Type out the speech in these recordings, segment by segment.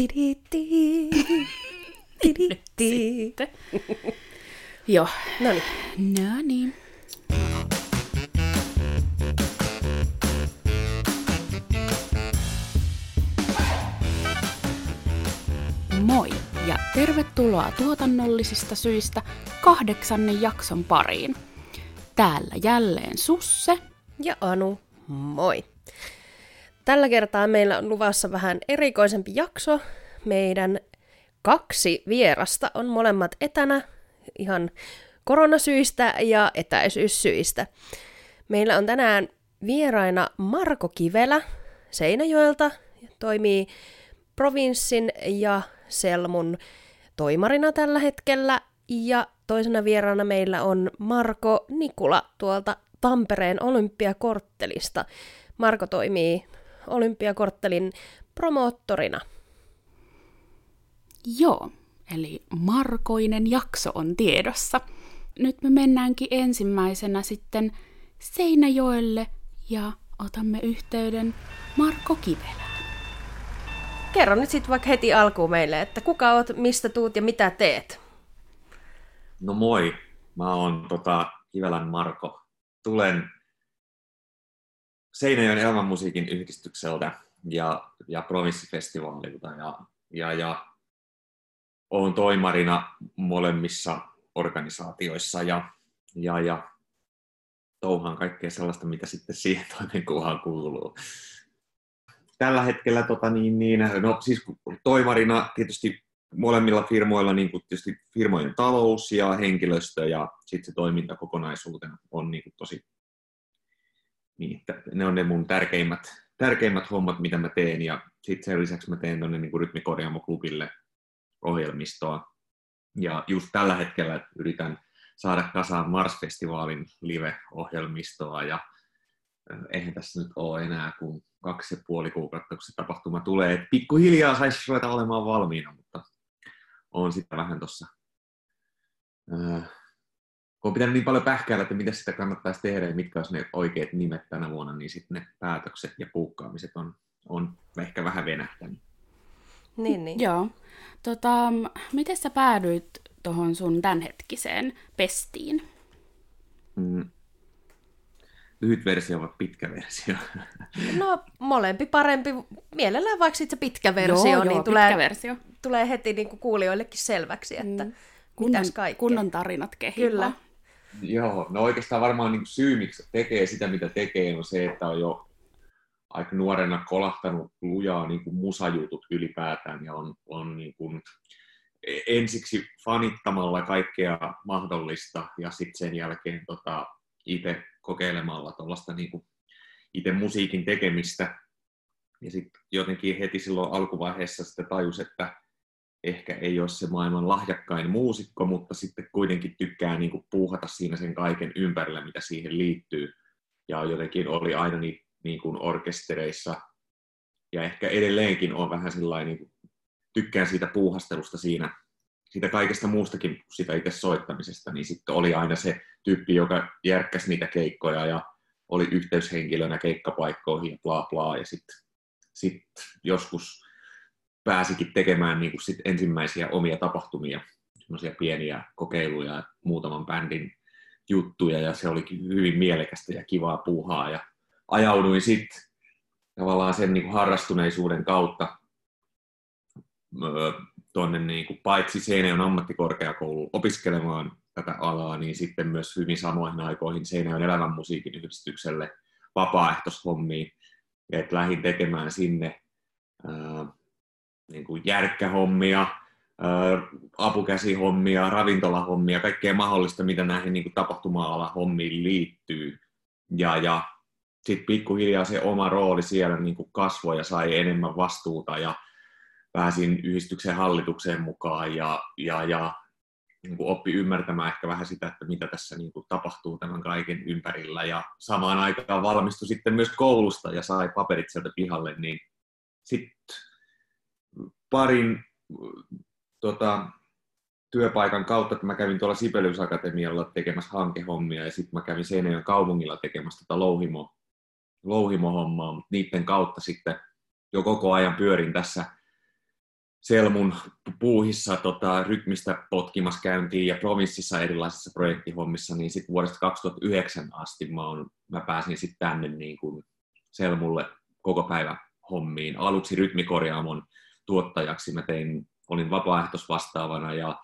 Tiditi. Tiditi. Sitten. Joo. No niin. No niin. Moi ja tervetuloa tuotannollisista syistä kahdeksannen jakson pariin. Täällä jälleen Susse. Ja Anu, moi. Tällä kertaa meillä on luvassa vähän erikoisempi jakso. Meidän kaksi vierasta on molemmat etänä ihan koronasyistä ja etäisyyssyistä. Meillä on tänään vieraina Marko Kivelä Seinäjoelta, toimii provinssin ja Selmun toimarina tällä hetkellä. Ja toisena vieraana meillä on Marko Nikula tuolta Tampereen olympiakorttelista. Marko toimii olympiakorttelin promoottorina. Joo, eli Markoinen jakso on tiedossa. Nyt me mennäänkin ensimmäisenä sitten Seinäjoelle ja otamme yhteyden Marko Kivelään. Kerro nyt sitten vaikka heti alkuun meille, että kuka oot, mistä tuut ja mitä teet? No moi, mä oon tota, Kivelän Marko. Tulen Seinäjoen elämänmusiikin yhdistykseltä ja, ja provinssifestivaalilta ja, ja, ja olen toimarina molemmissa organisaatioissa ja, ja, ja touhaan kaikkea sellaista, mitä sitten siihen toimenkuvaan kuuluu. Tällä hetkellä tota, niin, niin, no, siis toimarina tietysti molemmilla firmoilla niin kuin tietysti firmojen talous ja henkilöstö ja sitten se toiminta kokonaisuutena on niin kuin tosi, niin, ne on ne mun tärkeimmät, tärkeimmät hommat, mitä mä teen ja sitten sen lisäksi mä teen tuonne niin Rytmikorjaamo-klubille ohjelmistoa. Ja just tällä hetkellä yritän saada kasaan Mars-festivaalin live-ohjelmistoa ja eihän tässä nyt ole enää kuin kaksi ja puoli kuukautta, kun se tapahtuma tulee. Et pikkuhiljaa saisi ruveta olemaan valmiina, mutta on sitten vähän tuossa, kun on pitänyt niin paljon pähkäillä, että mitä sitä kannattaisi tehdä ja mitkä olisi ne oikeat nimet tänä vuonna, niin sitten ne päätökset ja puukkaamiset on, on ehkä vähän venähtänyt. Niin, niin. Joo. Tota, miten sä päädyit tuohon sun tämänhetkiseen pestiin? Mm. Lyhyt versio vai pitkä versio? No molempi parempi. Mielellään vaikka sitten se pitkä versio, joo, niin joo, tulee, pitkä versio. tulee heti niin kuin kuulijoillekin selväksi, että mm. Kunnon, mitäs kaikkea. kunnon tarinat kehivaa. Kyllä. Joo, no oikeastaan varmaan niin syy, miksi tekee sitä, mitä tekee, on se, että on jo aika nuorena kolahtanut lujaa niin kuin musajutut ylipäätään ja on, on niin kuin ensiksi fanittamalla kaikkea mahdollista ja sitten sen jälkeen tota, itse kokeilemalla tuollaista niin kuin itse musiikin tekemistä. Ja sitten jotenkin heti silloin alkuvaiheessa sitten tajus, että ehkä ei ole se maailman lahjakkain muusikko, mutta sitten kuitenkin tykkää niin kuin puuhata siinä sen kaiken ympärillä, mitä siihen liittyy. Ja jotenkin oli aina niin, niin kuin orkestereissa, ja ehkä edelleenkin on vähän sellainen, niin kuin, tykkään siitä puuhastelusta siinä, siitä kaikesta muustakin kuin siitä itse soittamisesta, niin sitten oli aina se tyyppi, joka järkkäsi niitä keikkoja ja oli yhteyshenkilönä keikkapaikkoihin ja bla bla, ja sitten sit joskus pääsikin tekemään niin kuin sit ensimmäisiä omia tapahtumia, semmoisia pieniä kokeiluja, muutaman bändin juttuja, ja se olikin hyvin mielekästä ja kivaa puuhaa, ja ajauduin sitten tavallaan sen niin kuin harrastuneisuuden kautta tuonne niin kuin, paitsi Seinäjoen ammattikorkeakouluun opiskelemaan tätä alaa, niin sitten myös hyvin samoihin aikoihin Seinäjoen elävän musiikin yhdistykselle vapaaehtoishommiin. Että lähdin tekemään sinne ää, niin kuin järkkähommia, apukäsihommia, ravintolahommia, kaikkea mahdollista, mitä näihin niin kuin tapahtuma hommiin liittyy. Ja, ja sitten pikkuhiljaa se oma rooli siellä niin kuin kasvoi ja sai enemmän vastuuta ja pääsin yhdistyksen hallitukseen mukaan ja, ja, ja niin kuin oppi ymmärtämään ehkä vähän sitä, että mitä tässä niin kuin tapahtuu tämän kaiken ympärillä. Ja samaan aikaan valmistui sitten myös koulusta ja sai paperit sieltä pihalle, niin sitten parin tota, työpaikan kautta, että mä kävin tuolla Sibelius Akatemialla tekemässä hankehommia ja sitten mä kävin Seinäjoen kaupungilla tekemässä tota louhimo, louhimohommaa, mutta niiden kautta sitten jo koko ajan pyörin tässä Selmun puuhissa tota, rytmistä potkimassa käyntiin ja provinssissa erilaisissa projektihommissa, niin sitten vuodesta 2009 asti mä, on, mä pääsin sitten tänne niin kuin Selmulle koko päivä hommiin. Aluksi rytmikorjaamon tuottajaksi mä tein, olin vapaaehtoisvastaavana ja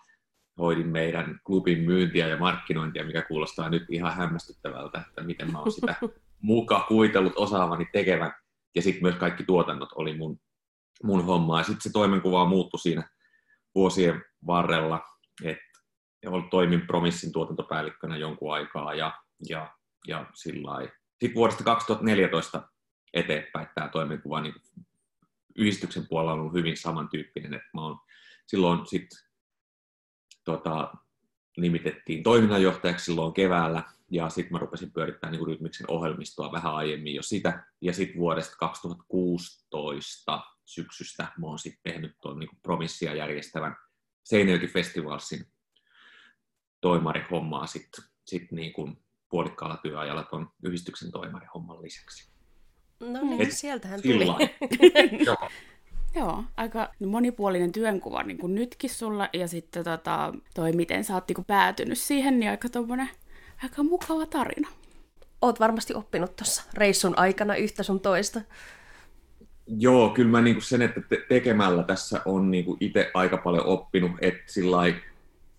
hoidin meidän klubin myyntiä ja markkinointia, mikä kuulostaa nyt ihan hämmästyttävältä, että miten mä oon sitä muka kuitellut osaavani tekevän. Ja sitten myös kaikki tuotannot oli mun, mun hommaa. Ja sitten se toimenkuva muuttui siinä vuosien varrella, että toimin Promissin tuotantopäällikkönä jonkun aikaa ja, ja, ja sillä Sitten vuodesta 2014 eteenpäin tämä toimenkuva niin yhdistyksen puolella on ollut hyvin samantyyppinen, että mä oon silloin sitten tota, nimitettiin toiminnanjohtajaksi silloin keväällä, ja sitten mä rupesin pyörittämään niin Rytmiksen ohjelmistoa vähän aiemmin jo sitä, ja sitten vuodesta 2016 syksystä mä oon sitten tehnyt tuon niin provinssia järjestävän Seinäjoki Festivalsin toimarihommaa sitten sit niin kuin puolikkaalla työajalla tuon yhdistyksen toimarihomman lisäksi. No niin, Et sieltähän tuli. Joo. Joo, aika monipuolinen työnkuva niin kuin nytkin sulla, ja sitten tota, toi, miten sä oot niin kuin päätynyt siihen, niin aika tommonen, aika mukava tarina. Oot varmasti oppinut tuossa reissun aikana yhtä sun toista. Joo, kyllä mä niinku sen, että te- tekemällä tässä on niinku itse aika paljon oppinut, että sillä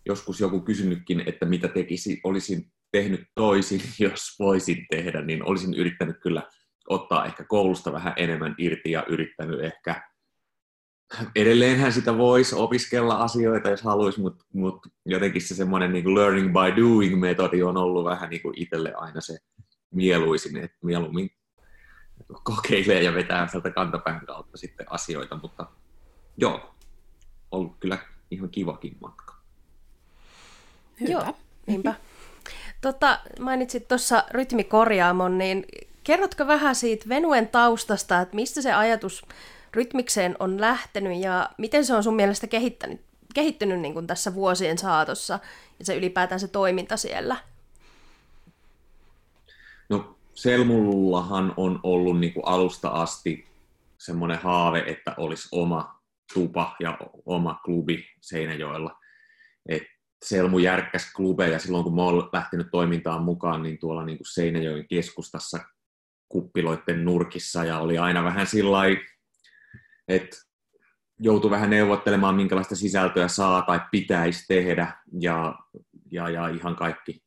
joskus joku kysynytkin, että mitä tekisi, olisin tehnyt toisin, jos voisin tehdä, niin olisin yrittänyt kyllä ottaa ehkä koulusta vähän enemmän irti ja yrittänyt ehkä edelleenhän sitä voisi opiskella asioita, jos haluaisi, mutta mut jotenkin se semmoinen niin learning by doing metodi on ollut vähän niin kuin itselle aina se mieluisin, että mieluummin kokeilee ja vetää sieltä kantapään kautta sitten asioita, mutta joo, ollut kyllä ihan kivakin matka. Hyvä. Joo, niinpä. Tota, mainitsit tuossa rytmikorjaamon, niin kerrotko vähän siitä Venuen taustasta, että mistä se ajatus rytmikseen on lähtenyt ja miten se on sun mielestä kehittänyt, kehittynyt niin kuin tässä vuosien saatossa ja se ylipäätään se toiminta siellä? No Selmullahan on ollut niin kuin alusta asti semmoinen haave, että olisi oma tupa ja oma klubi Seinäjoella. Et Selmu järkkäs klubeja silloin, kun mä oon lähtenyt toimintaan mukaan, niin tuolla niin kuin Seinäjoen keskustassa kuppiloiden nurkissa ja oli aina vähän sillä että joutui vähän neuvottelemaan, minkälaista sisältöä saa tai pitäisi tehdä, ja, ja, ja ihan kaikki,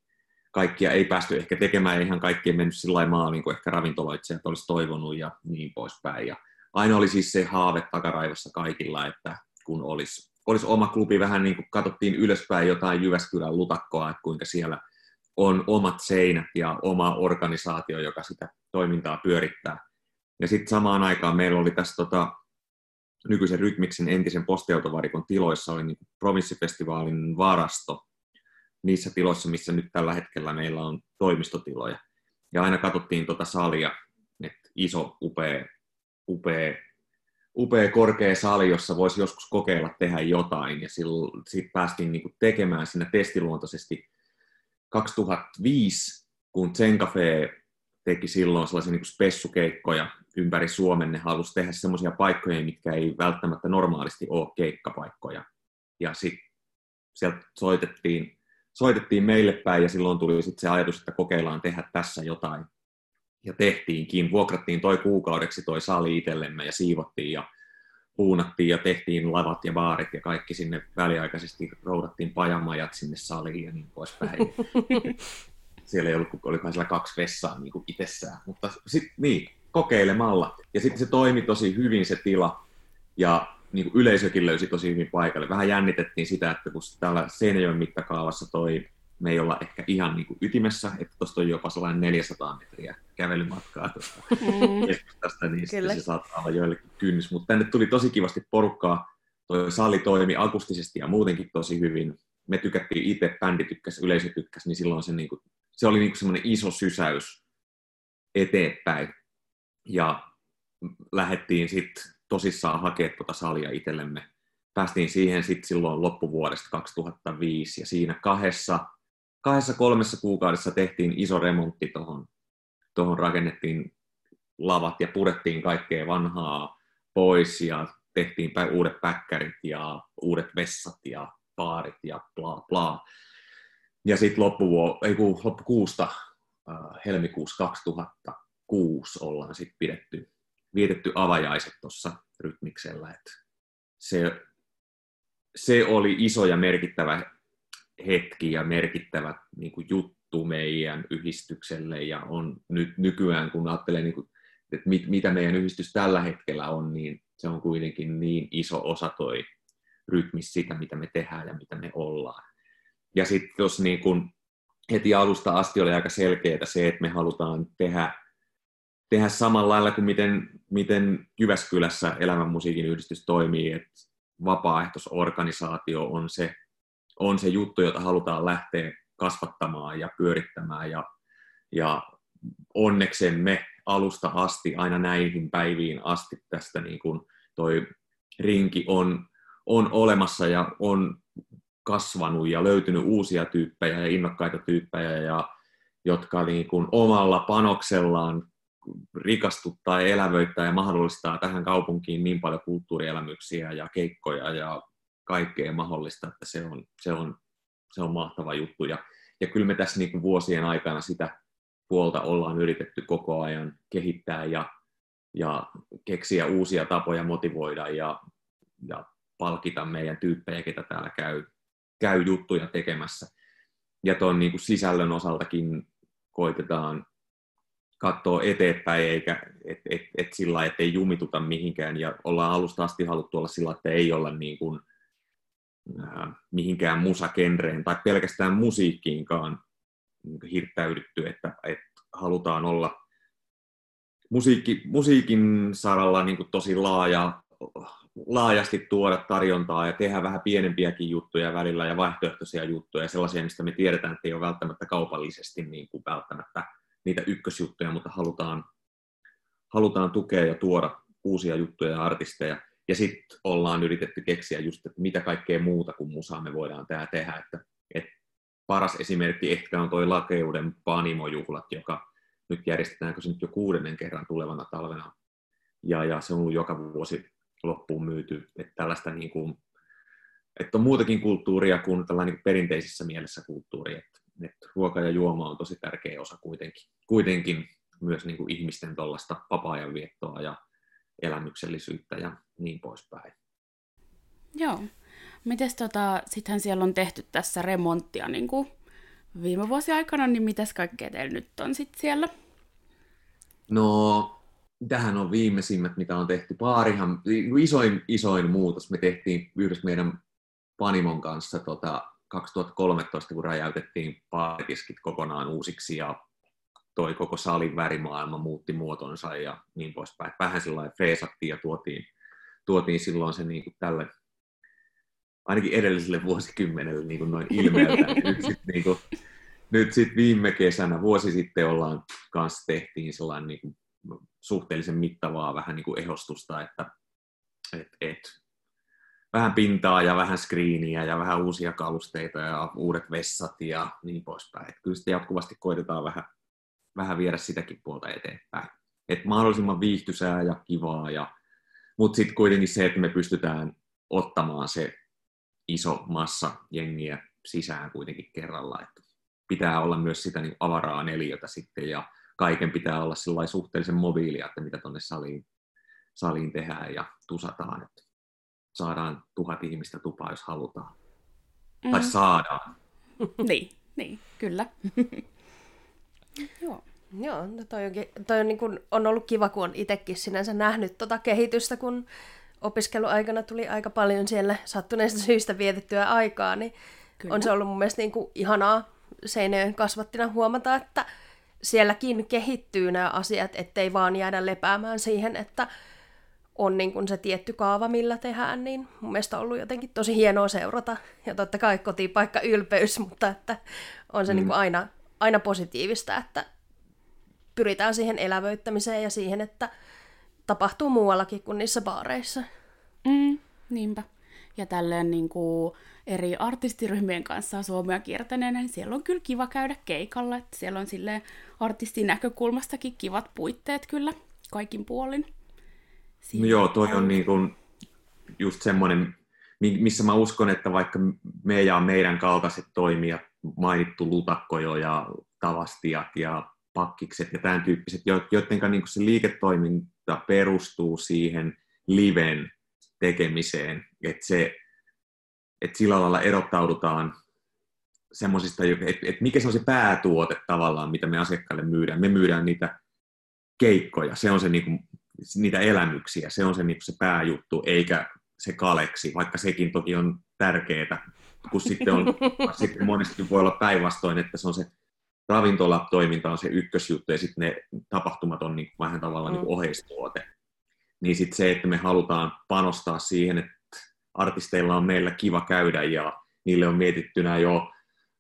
kaikkia ei päästy ehkä tekemään, ja ihan kaikki ei mennyt sillä lailla niin kuin ehkä ravintoloitsijat olisi toivonut, ja niin poispäin. Ja aina oli siis se haave takaraivossa kaikilla, että kun olisi, olisi oma klubi, vähän niin kuin katsottiin ylöspäin jotain Jyväskylän lutakkoa, että kuinka siellä on omat seinät ja oma organisaatio, joka sitä toimintaa pyörittää. Ja sitten samaan aikaan meillä oli tässä tota, nykyisen Rytmiksen entisen postiautovarikon tiloissa oli niin provinssifestivaalin varasto niissä tiloissa, missä nyt tällä hetkellä meillä on toimistotiloja. Ja aina katsottiin tuota salia, että iso, upea, upea, upea korkea sali, jossa voisi joskus kokeilla tehdä jotain. Ja sitten päästiin niin tekemään siinä testiluontoisesti 2005, kun Zen Cafe teki silloin sellaisia niin spessukeikkoja ympäri Suomen. Ne halusi tehdä sellaisia paikkoja, mitkä ei välttämättä normaalisti ole keikkapaikkoja. Ja sitten sieltä soitettiin, soitettiin meille päin ja silloin tuli sitten se ajatus, että kokeillaan tehdä tässä jotain. Ja tehtiinkin. Vuokrattiin toi kuukaudeksi toi sali itsellemme ja siivottiin ja puunattiin ja tehtiin lavat ja baarit ja kaikki sinne väliaikaisesti roudattiin pajamajat sinne saliin ja niin poispäin. siellä ei ollut, olikohan siellä kaksi vessaa niin kuin itsessään, mutta sitten niin, kokeilemalla. Ja sitten se toimi tosi hyvin se tila, ja niin kuin yleisökin löysi tosi hyvin paikalle. Vähän jännitettiin sitä, että kun täällä Seinäjoen mittakaavassa toi me ei olla ehkä ihan niin kuin ytimessä, että tuosta on jopa sellainen 400 metriä kävelymatkaa tuosta mm. keskustasta, niin Kyllä. se saattaa olla joillekin kynnys. Mutta tänne tuli tosi kivasti porukkaa, toi sali toimi akustisesti ja muutenkin tosi hyvin. Me tykättiin itse, bändi tykkäsi, yleisö tykkäsi, niin silloin se niin kuin se oli niin semmoinen iso sysäys eteenpäin. Ja lähdettiin sitten tosissaan hakemaan tuota salia itsellemme. Päästiin siihen sitten silloin loppuvuodesta 2005 ja siinä kahdessa, kahdessa kolmessa kuukaudessa tehtiin iso remontti tuohon. Tuohon rakennettiin lavat ja purettiin kaikkea vanhaa pois ja tehtiin uudet päkkärit ja uudet vessat ja baarit ja bla bla. Ja sitten loppuvuo, ei kun, loppukuusta, äh, helmikuussa 2006 ollaan sitten pidetty, vietetty avajaiset tuossa rytmiksellä. Et se, se oli iso ja merkittävä hetki ja merkittävä niin kuin juttu meidän yhdistykselle ja on nyt nykyään, kun ajattelee, niin että mit, mitä meidän yhdistys tällä hetkellä on, niin se on kuitenkin niin iso osa toi rytmis sitä, mitä me tehdään ja mitä me ollaan. Ja sitten jos niin kun heti alusta asti oli aika selkeää se, että me halutaan tehdä, tehdä samalla lailla kuin miten, miten Jyväskylässä elämän musiikin yhdistys toimii, että vapaaehtoisorganisaatio on se, on se juttu, jota halutaan lähteä kasvattamaan ja pyörittämään ja, ja onneksemme alusta asti, aina näihin päiviin asti tästä niin kuin toi rinki on, on olemassa ja on kasvanut ja löytynyt uusia tyyppejä ja innokkaita tyyppejä, ja, jotka niin kuin omalla panoksellaan rikastuttaa ja elävöittää ja mahdollistaa tähän kaupunkiin niin paljon kulttuurielämyksiä ja keikkoja ja kaikkea mahdollista, että se on, se on, se on mahtava juttu. Ja, ja kyllä me tässä niin kuin vuosien aikana sitä puolta ollaan yritetty koko ajan kehittää ja, ja keksiä uusia tapoja motivoida ja, ja palkita meidän tyyppejä, ketä täällä käy, käy juttuja tekemässä. Ja tuon niin kuin sisällön osaltakin koitetaan katsoa eteenpäin, eikä et, et, et sillä että ei jumituta mihinkään, ja ollaan alusta asti haluttu olla sillä että ei olla niin kuin, äh, mihinkään musakenreen tai pelkästään musiikkiinkaan hirttäydytty, että, että halutaan olla musiikki, musiikin saralla niin kuin tosi laaja, laajasti tuoda tarjontaa ja tehdä vähän pienempiäkin juttuja välillä ja vaihtoehtoisia juttuja, sellaisia, mistä me tiedetään, että ei ole välttämättä kaupallisesti niin kuin välttämättä niitä ykkösjuttuja, mutta halutaan, halutaan tukea ja tuoda uusia juttuja ja artisteja. Ja sitten ollaan yritetty keksiä just, että mitä kaikkea muuta kuin musaa me voidaan tää tehdä. Että, et paras esimerkki ehkä on toi Lakeuden Panimojuhlat, joka nyt järjestetäänkö se nyt jo kuudennen kerran tulevana talvena. Ja, ja se on ollut joka vuosi loppuun myyty. Että tällaista niin kuin, että on muutakin kulttuuria kuin tällainen niin perinteisessä mielessä kulttuuri. Että, että ruoka ja juoma on tosi tärkeä osa kuitenkin, kuitenkin myös niin kuin ihmisten tuollaista vapaa-ajan viettoa ja elämyksellisyyttä ja niin poispäin. Joo. Mites tota, sittenhän siellä on tehty tässä remonttia niin kuin viime vuosi aikana, niin mitäs kaikkea teillä nyt on sitten siellä? No, tähän on viimeisimmät, mitä on tehty. Baarihan, isoin, isoin muutos me tehtiin yhdessä meidän Panimon kanssa tota, 2013, kun räjäytettiin baaritiskit kokonaan uusiksi ja toi koko salin värimaailma muutti muotonsa ja niin poispäin. Vähän sellainen feesattiin ja tuotiin, tuotiin silloin se niin kuin tälle ainakin edelliselle vuosikymmenelle niin kuin noin ilmeeltä. nyt sitten niin kuin, nyt sit viime kesänä, vuosi sitten ollaan kanssa tehtiin sellainen niin kuin suhteellisen mittavaa vähän niin kuin ehostusta, että et, et, vähän pintaa ja vähän screeniä ja vähän uusia kalusteita ja uudet vessat ja niin poispäin. Et kyllä sitten jatkuvasti koitetaan vähän, vähän viedä sitäkin puolta eteenpäin. Et mahdollisimman viihtysää ja kivaa, ja, mutta sitten kuitenkin se, että me pystytään ottamaan se iso massa jengiä sisään kuitenkin kerralla. Että pitää olla myös sitä niin avaraa neliötä sitten ja kaiken pitää olla suhteellisen mobiilia, että mitä tuonne saliin, saliin tehdään ja tusataan. Että saadaan tuhat ihmistä tupaa, jos halutaan. Mm. Tai saadaan. niin, niin, kyllä. Joo. Joo, no toi, on, toi on, niin kun, on ollut kiva, kun on itsekin sinänsä nähnyt tota kehitystä, kun opiskeluaikana tuli aika paljon siellä sattuneista syistä vietettyä aikaa, niin Kyllä. on se ollut mun mielestä niin kuin ihanaa Seinäjoen kasvattina huomata, että sielläkin kehittyy nämä asiat, ettei vaan jäädä lepäämään siihen, että on niin kuin se tietty kaava, millä tehdään, niin mun mielestä on ollut jotenkin tosi hienoa seurata. Ja totta kai kotipaikka ylpeys, mutta että on se mm. niin kuin aina, aina positiivista, että pyritään siihen elävöittämiseen ja siihen, että tapahtuu muuallakin kuin niissä baareissa. Mm, niinpä. Ja tälleen niin kuin eri artistiryhmien kanssa Suomea kiertäneenä, niin siellä on kyllä kiva käydä keikalla. Että siellä on sille artistin näkökulmastakin kivat puitteet kyllä kaikin puolin. Siinä no joo, toi on, niin kuin, just semmoinen, missä mä uskon, että vaikka me ja meidän kaltaiset toimijat, mainittu lutakkojo ja tavastiat ja pakkikset ja tämän tyyppiset, joiden niin se liiketoiminta perustuu siihen liven tekemiseen, että, se, että sillä lailla erottaudutaan semmoisista, että, mikä se on se päätuote tavallaan, mitä me asiakkaille myydään. Me myydään niitä keikkoja, se on se niin kuin, niitä elämyksiä, se on se, niin kuin se pääjuttu, eikä se kaleksi, vaikka sekin toki on tärkeää, kun sitten, on, sitten monesti voi olla päinvastoin, että se on se ravintolatoiminta on se ykkösjuttu ja sitten ne tapahtumat on niin vähän tavallaan niin oheistuote. Niin sitten se, että me halutaan panostaa siihen, että artisteilla on meillä kiva käydä ja niille on mietittynä jo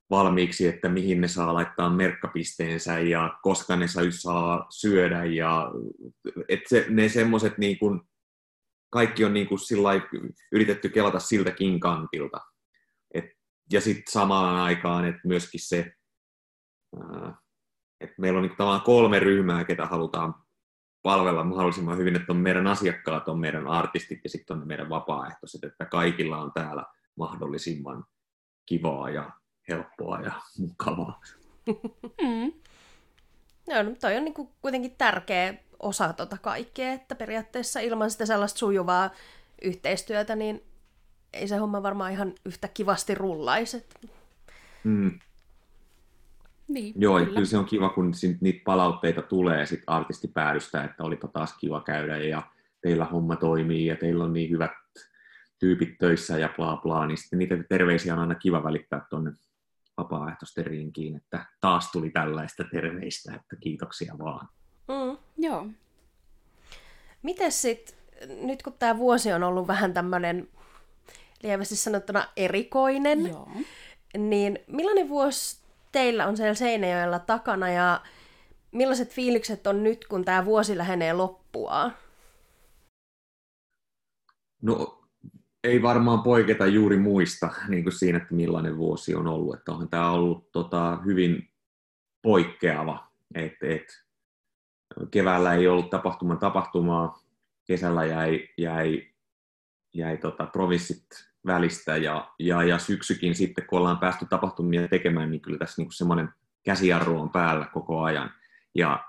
valmiiksi, että mihin ne saa laittaa merkkapisteensä ja koska ne saa syödä ja että se, ne semmoiset niin kuin, kaikki on niin kuin yritetty kelata siltäkin kantilta. Et, ja sitten samaan aikaan, että myöskin se, että meillä on niin tavallaan kolme ryhmää, ketä halutaan palvella mahdollisimman hyvin, että on meidän asiakkaat, on meidän artistit ja sitten on meidän vapaaehtoiset, että kaikilla on täällä mahdollisimman kivaa ja helppoa ja mukavaa. Mm. No, no, toi on niin kuin kuitenkin tärkeä osa tota kaikkea, että periaatteessa ilman sitä sellaista sujuvaa yhteistyötä, niin ei se homma varmaan ihan yhtä kivasti rullaisi. Mm. Niin, Joo, kyllä. kyllä se on kiva, kun niitä palautteita tulee sit artistipäädystä, että olipa taas kiva käydä ja teillä homma toimii ja teillä on niin hyvät tyypit töissä ja bla bla, niin sitten niitä terveisiä on aina kiva välittää tuonne vapaaehtoisten rinkiin, että taas tuli tällaista terveistä, että kiitoksia vaan. Mm, joo. Miten sitten, nyt kun tämä vuosi on ollut vähän tämmöinen lievästi sanottuna erikoinen, joo. niin millainen vuosi teillä on siellä Seinäjoella takana ja millaiset fiilikset on nyt, kun tämä vuosi lähenee loppua? No ei varmaan poiketa juuri muista niin kuin siinä, että millainen vuosi on ollut. Että onhan tämä ollut tota, hyvin poikkeava. Et, et, keväällä ei ollut tapahtuman tapahtumaa, kesällä jäi, jäi, jäi tota, provinssit välistä ja, ja, ja syksykin sitten, kun ollaan päästy tapahtumia tekemään, niin kyllä tässä niin semmoinen käsijarru on päällä koko ajan. Ja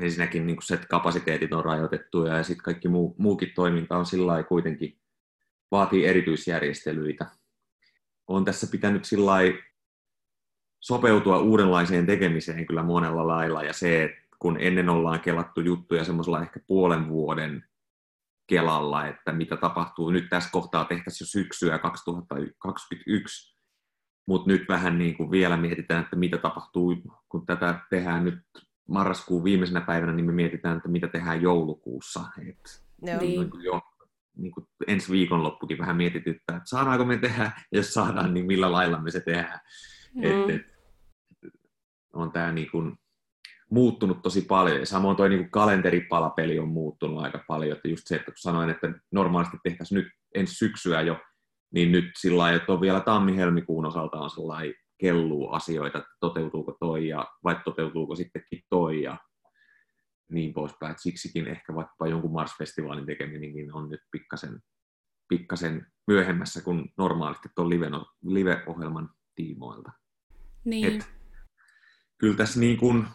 ensinnäkin niin se, että kapasiteetit on rajoitettuja ja sitten kaikki muu, muukin toiminta on sillä kuitenkin vaatii erityisjärjestelyitä. On tässä pitänyt sillä sopeutua uudenlaiseen tekemiseen kyllä monella lailla ja se, että kun ennen ollaan kelattu juttuja semmoisella ehkä puolen vuoden kelalla, että mitä tapahtuu. Nyt tässä kohtaa tehtäisiin jo syksyä 2021, mutta nyt vähän niin kuin vielä mietitään, että mitä tapahtuu, kun tätä tehdään nyt marraskuun viimeisenä päivänä, niin me mietitään, että mitä tehdään joulukuussa. Et Joo. Niin. Jo niin kuin ensi viikonloppukin vähän mietityttää, että saadaanko me tehdä, jos saadaan, niin millä lailla me se tehdään. Mm. Et, et, on tämä niin kuin muuttunut tosi paljon. Ja samoin tuo niin kalenteripalapeli on muuttunut aika paljon. Että just se, että kun sanoin, että normaalisti tehtäisiin nyt ensi syksyä jo, niin nyt sillä lailla, että on vielä tammi-helmikuun osalta on sellainen kelluu asioita, että toteutuuko toi ja vai toteutuuko sittenkin toi ja niin poispäin. Et siksikin ehkä vaikka jonkun Mars-festivaalin tekeminen niin on nyt pikkasen, pikkasen myöhemmässä kuin normaalisti tuon live, live-ohjelman tiimoilta. Niin. Et, kyllä tässä niin kuin,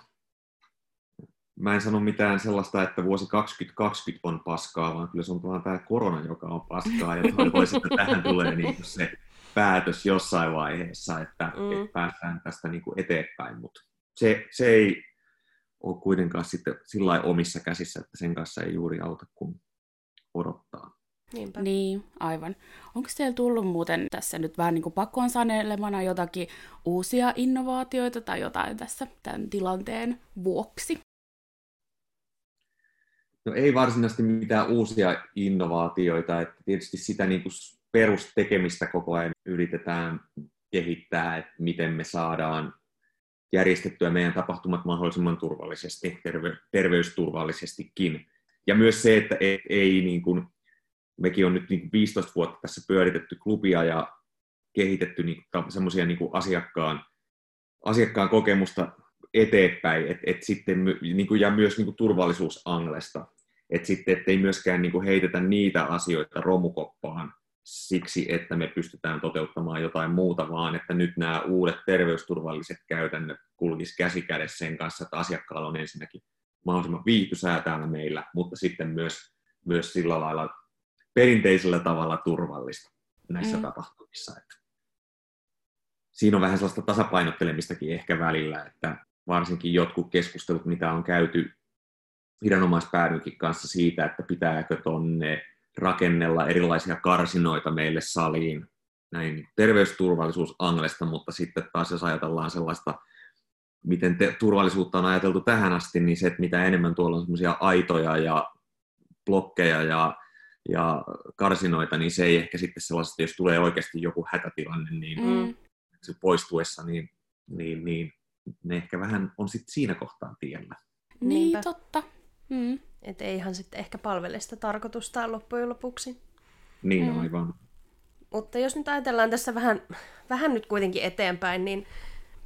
mä en sano mitään sellaista, että vuosi 2020 on paskaa, vaan kyllä se on vaan tämä korona, joka on paskaa, ja toivoisin, että tähän tulee niin kuin se päätös jossain vaiheessa, että, mm. että päästään tästä niin kuin eteenpäin, mutta se, se ei ole kuitenkaan sitten sillä omissa käsissä, että sen kanssa ei juuri auta kuin odottaa. Niinpä. Niin, aivan. Onko teillä tullut muuten tässä nyt vähän niin kuin pakkoon sanelemana jotakin uusia innovaatioita tai jotain tässä tämän tilanteen vuoksi? No ei varsinaisesti mitään uusia innovaatioita, että tietysti sitä niin kuin perustekemistä koko ajan yritetään kehittää, että miten me saadaan järjestettyä meidän tapahtumat mahdollisimman turvallisesti, terve, terveysturvallisestikin. Ja myös se, että ei, ei niin kuin, mekin on nyt niin kuin 15 vuotta tässä pyöritetty klubia ja kehitetty niin semmoisia niin asiakkaan, asiakkaan kokemusta eteenpäin, et, et sitten, niin kuin, ja myös niin kuin turvallisuusanglesta. että sitten ettei myöskään niin kuin heitetä niitä asioita romukoppaan siksi, että me pystytään toteuttamaan jotain muuta, vaan että nyt nämä uudet terveysturvalliset käytännöt kulkisivat käsi kädessä sen kanssa, että asiakkaalla on ensinnäkin mahdollisimman viihtysää täällä meillä, mutta sitten myös, myös sillä lailla perinteisellä tavalla turvallista näissä mm. tapahtumissa. Että siinä on vähän sellaista tasapainottelemistakin ehkä välillä, että varsinkin jotkut keskustelut, mitä on käyty viranomaispäädynkin kanssa siitä, että pitääkö tonne rakennella erilaisia karsinoita meille saliin, näin terveysturvallisuus Anglesta, mutta sitten taas jos ajatellaan sellaista, miten te, turvallisuutta on ajateltu tähän asti, niin se, että mitä enemmän tuolla on semmoisia aitoja ja blokkeja ja, ja karsinoita, niin se ei ehkä sitten sellaista, jos tulee oikeasti joku hätätilanne, niin mm. se poistuessa, niin, niin, niin ne ehkä vähän on sitten siinä kohtaa tiellä. Niin, Niinpä. totta. Mm. Että ei ihan sitten ehkä palvele sitä tarkoitustaan loppujen lopuksi. Niin, mm. aivan. Mutta jos nyt ajatellaan tässä vähän, vähän nyt kuitenkin eteenpäin, niin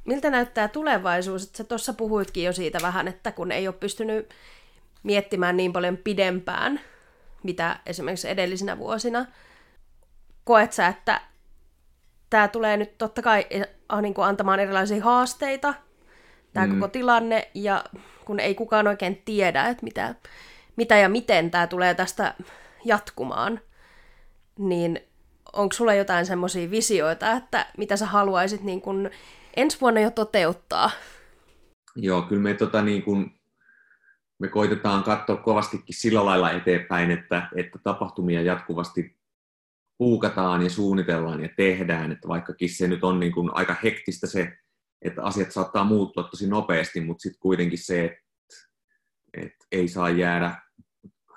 miltä näyttää tulevaisuus? Että sä tuossa puhuitkin jo siitä vähän, että kun ei ole pystynyt miettimään niin paljon pidempään, mitä esimerkiksi edellisinä vuosina. Koet sä, että tämä tulee nyt totta kai niin kuin antamaan erilaisia haasteita, tämä mm. koko tilanne, ja kun ei kukaan oikein tiedä, että mitä, mitä ja miten tämä tulee tästä jatkumaan, niin onko sulla jotain semmoisia visioita, että mitä sä haluaisit niin kun ensi vuonna jo toteuttaa? Joo, kyllä me, tota, niin kun, me koitetaan katsoa kovastikin sillä lailla eteenpäin, että, että tapahtumia jatkuvasti puukataan ja suunnitellaan ja tehdään, että vaikkakin se nyt on niin kun aika hektistä se että asiat saattaa muuttua tosi nopeasti, mutta sitten kuitenkin se, että, että ei saa jäädä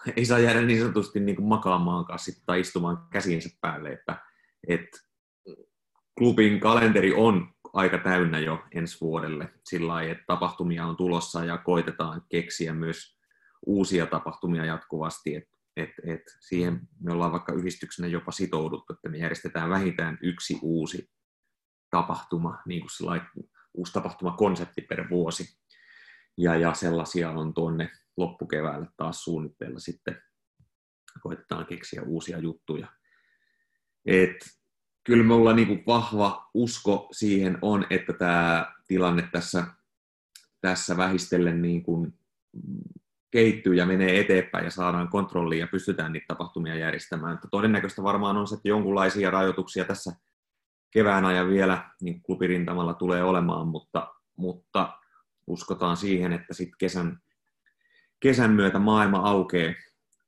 ei saa jäädä niin sanotusti niin kuin makaamaan kanssa tai istumaan käsiensä päälle, että, että klubin kalenteri on aika täynnä jo ensi vuodelle. Sillä lailla, että tapahtumia on tulossa ja koitetaan keksiä myös uusia tapahtumia jatkuvasti, että et, et siihen me ollaan vaikka yhdistyksenä jopa sitouduttu, että me järjestetään vähintään yksi uusi tapahtuma, niin kuin uusi tapahtumakonsepti per vuosi. Ja, ja sellaisia on tuonne loppukeväälle taas suunnitteilla sitten. Koitetaan keksiä uusia juttuja. Et, kyllä me ollaan niin vahva usko siihen on, että tämä tilanne tässä, tässä vähistellen niin kuin kehittyy ja menee eteenpäin ja saadaan kontrolliin ja pystytään niitä tapahtumia järjestämään. Että todennäköistä varmaan on se, että jonkunlaisia rajoituksia tässä kevään ajan vielä niin klubirintamalla tulee olemaan, mutta, mutta uskotaan siihen, että sitten kesän, kesän myötä maailma aukeaa,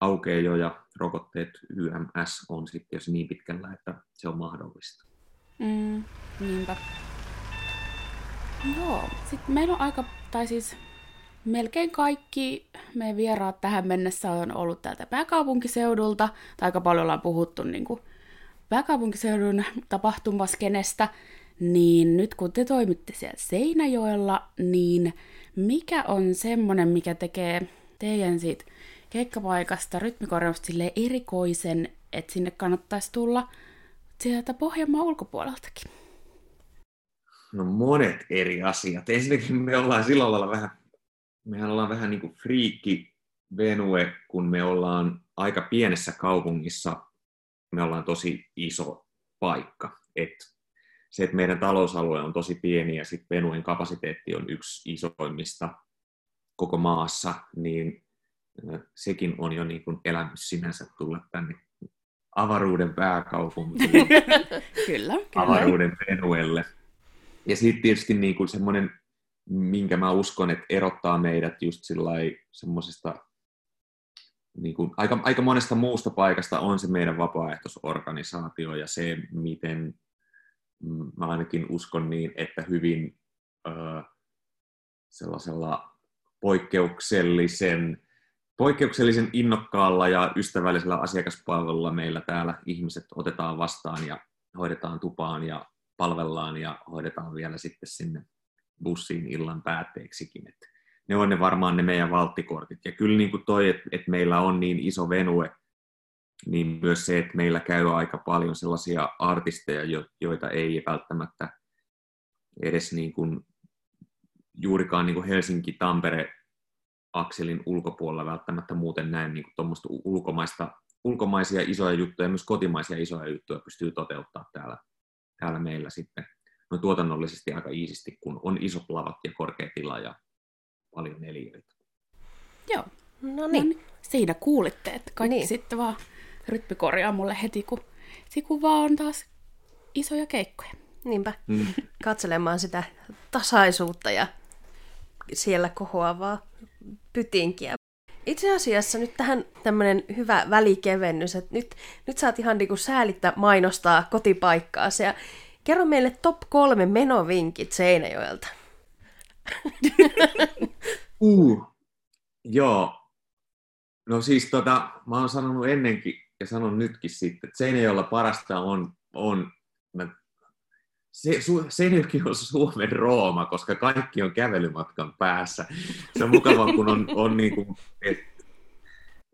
aukeaa jo ja rokotteet YMS on sitten jos niin pitkällä, että se on mahdollista. Mm, niinpä. Joo, sitten meillä on aika, tai siis melkein kaikki meidän vieraat tähän mennessä on ollut täältä pääkaupunkiseudulta, tai aika paljon ollaan puhuttu niin kuin pääkaupunkiseudun tapahtumaskenestä, niin nyt kun te toimitte siellä Seinäjoella, niin mikä on semmonen, mikä tekee teidän siitä keikkapaikasta rytmikorjausta sille erikoisen, että sinne kannattaisi tulla sieltä Pohjanmaan ulkopuoleltakin? No monet eri asiat. Ensinnäkin me ollaan sillä lailla vähän, mehän ollaan vähän niin kuin friikki venue, kun me ollaan aika pienessä kaupungissa me ollaan tosi iso paikka. Et se, että meidän talousalue on tosi pieni ja sitten Venuen kapasiteetti on yksi isoimmista koko maassa, niin sekin on jo niin kuin elämys sinänsä tulla tänne avaruuden pääkaupunkiin. kyllä, kyllä. Avaruuden Venuelle. Ja sitten tietysti niin kuin semmoinen, minkä mä uskon, että erottaa meidät just semmoisesta niin kuin, aika, aika monesta muusta paikasta on se meidän vapaaehtoisorganisaatio ja se, miten mm, mä ainakin uskon niin, että hyvin ö, sellaisella poikkeuksellisen, poikkeuksellisen innokkaalla ja ystävällisellä asiakaspalvelulla meillä täällä ihmiset otetaan vastaan ja hoidetaan tupaan ja palvellaan ja hoidetaan vielä sitten sinne bussiin illan päätteeksikin. Että ne on ne varmaan ne meidän valttikortit. Ja kyllä niin kuin toi, että, että meillä on niin iso venue, niin myös se, että meillä käy aika paljon sellaisia artisteja, joita ei välttämättä edes niin kuin, juurikaan niin kuin Helsinki, Tampere akselin ulkopuolella välttämättä muuten näin niin tuommoista ulkomaista, ulkomaisia isoja juttuja ja myös kotimaisia isoja juttuja pystyy toteuttaa täällä, täällä meillä sitten no tuotannollisesti aika iisisti, kun on isot lavat ja korkea tila ja paljon neliöitä. Joo. No No niin. niin. Siinä kuulitte, että kaikki Niin. sitten vaan rytmi korjaa mulle heti, kun, kun vaan on taas isoja keikkoja. Niinpä. Mm. Katselemaan sitä tasaisuutta ja siellä kohoavaa pytinkiä. Itse asiassa nyt tähän tämmöinen hyvä välikevennys, että nyt, nyt saat ihan niinku säälittä mainostaa kotipaikkaasi ja kerro meille top kolme menovinkit Seinäjoelta. Uh, joo. No siis tota, mä oon sanonut ennenkin ja sanon nytkin sitten, että Seinäjoella parasta on, on mä, se, su, Seinäjoki on Suomen Rooma, koska kaikki on kävelymatkan päässä. Se on mukavaa, kun on, on niin kuin, että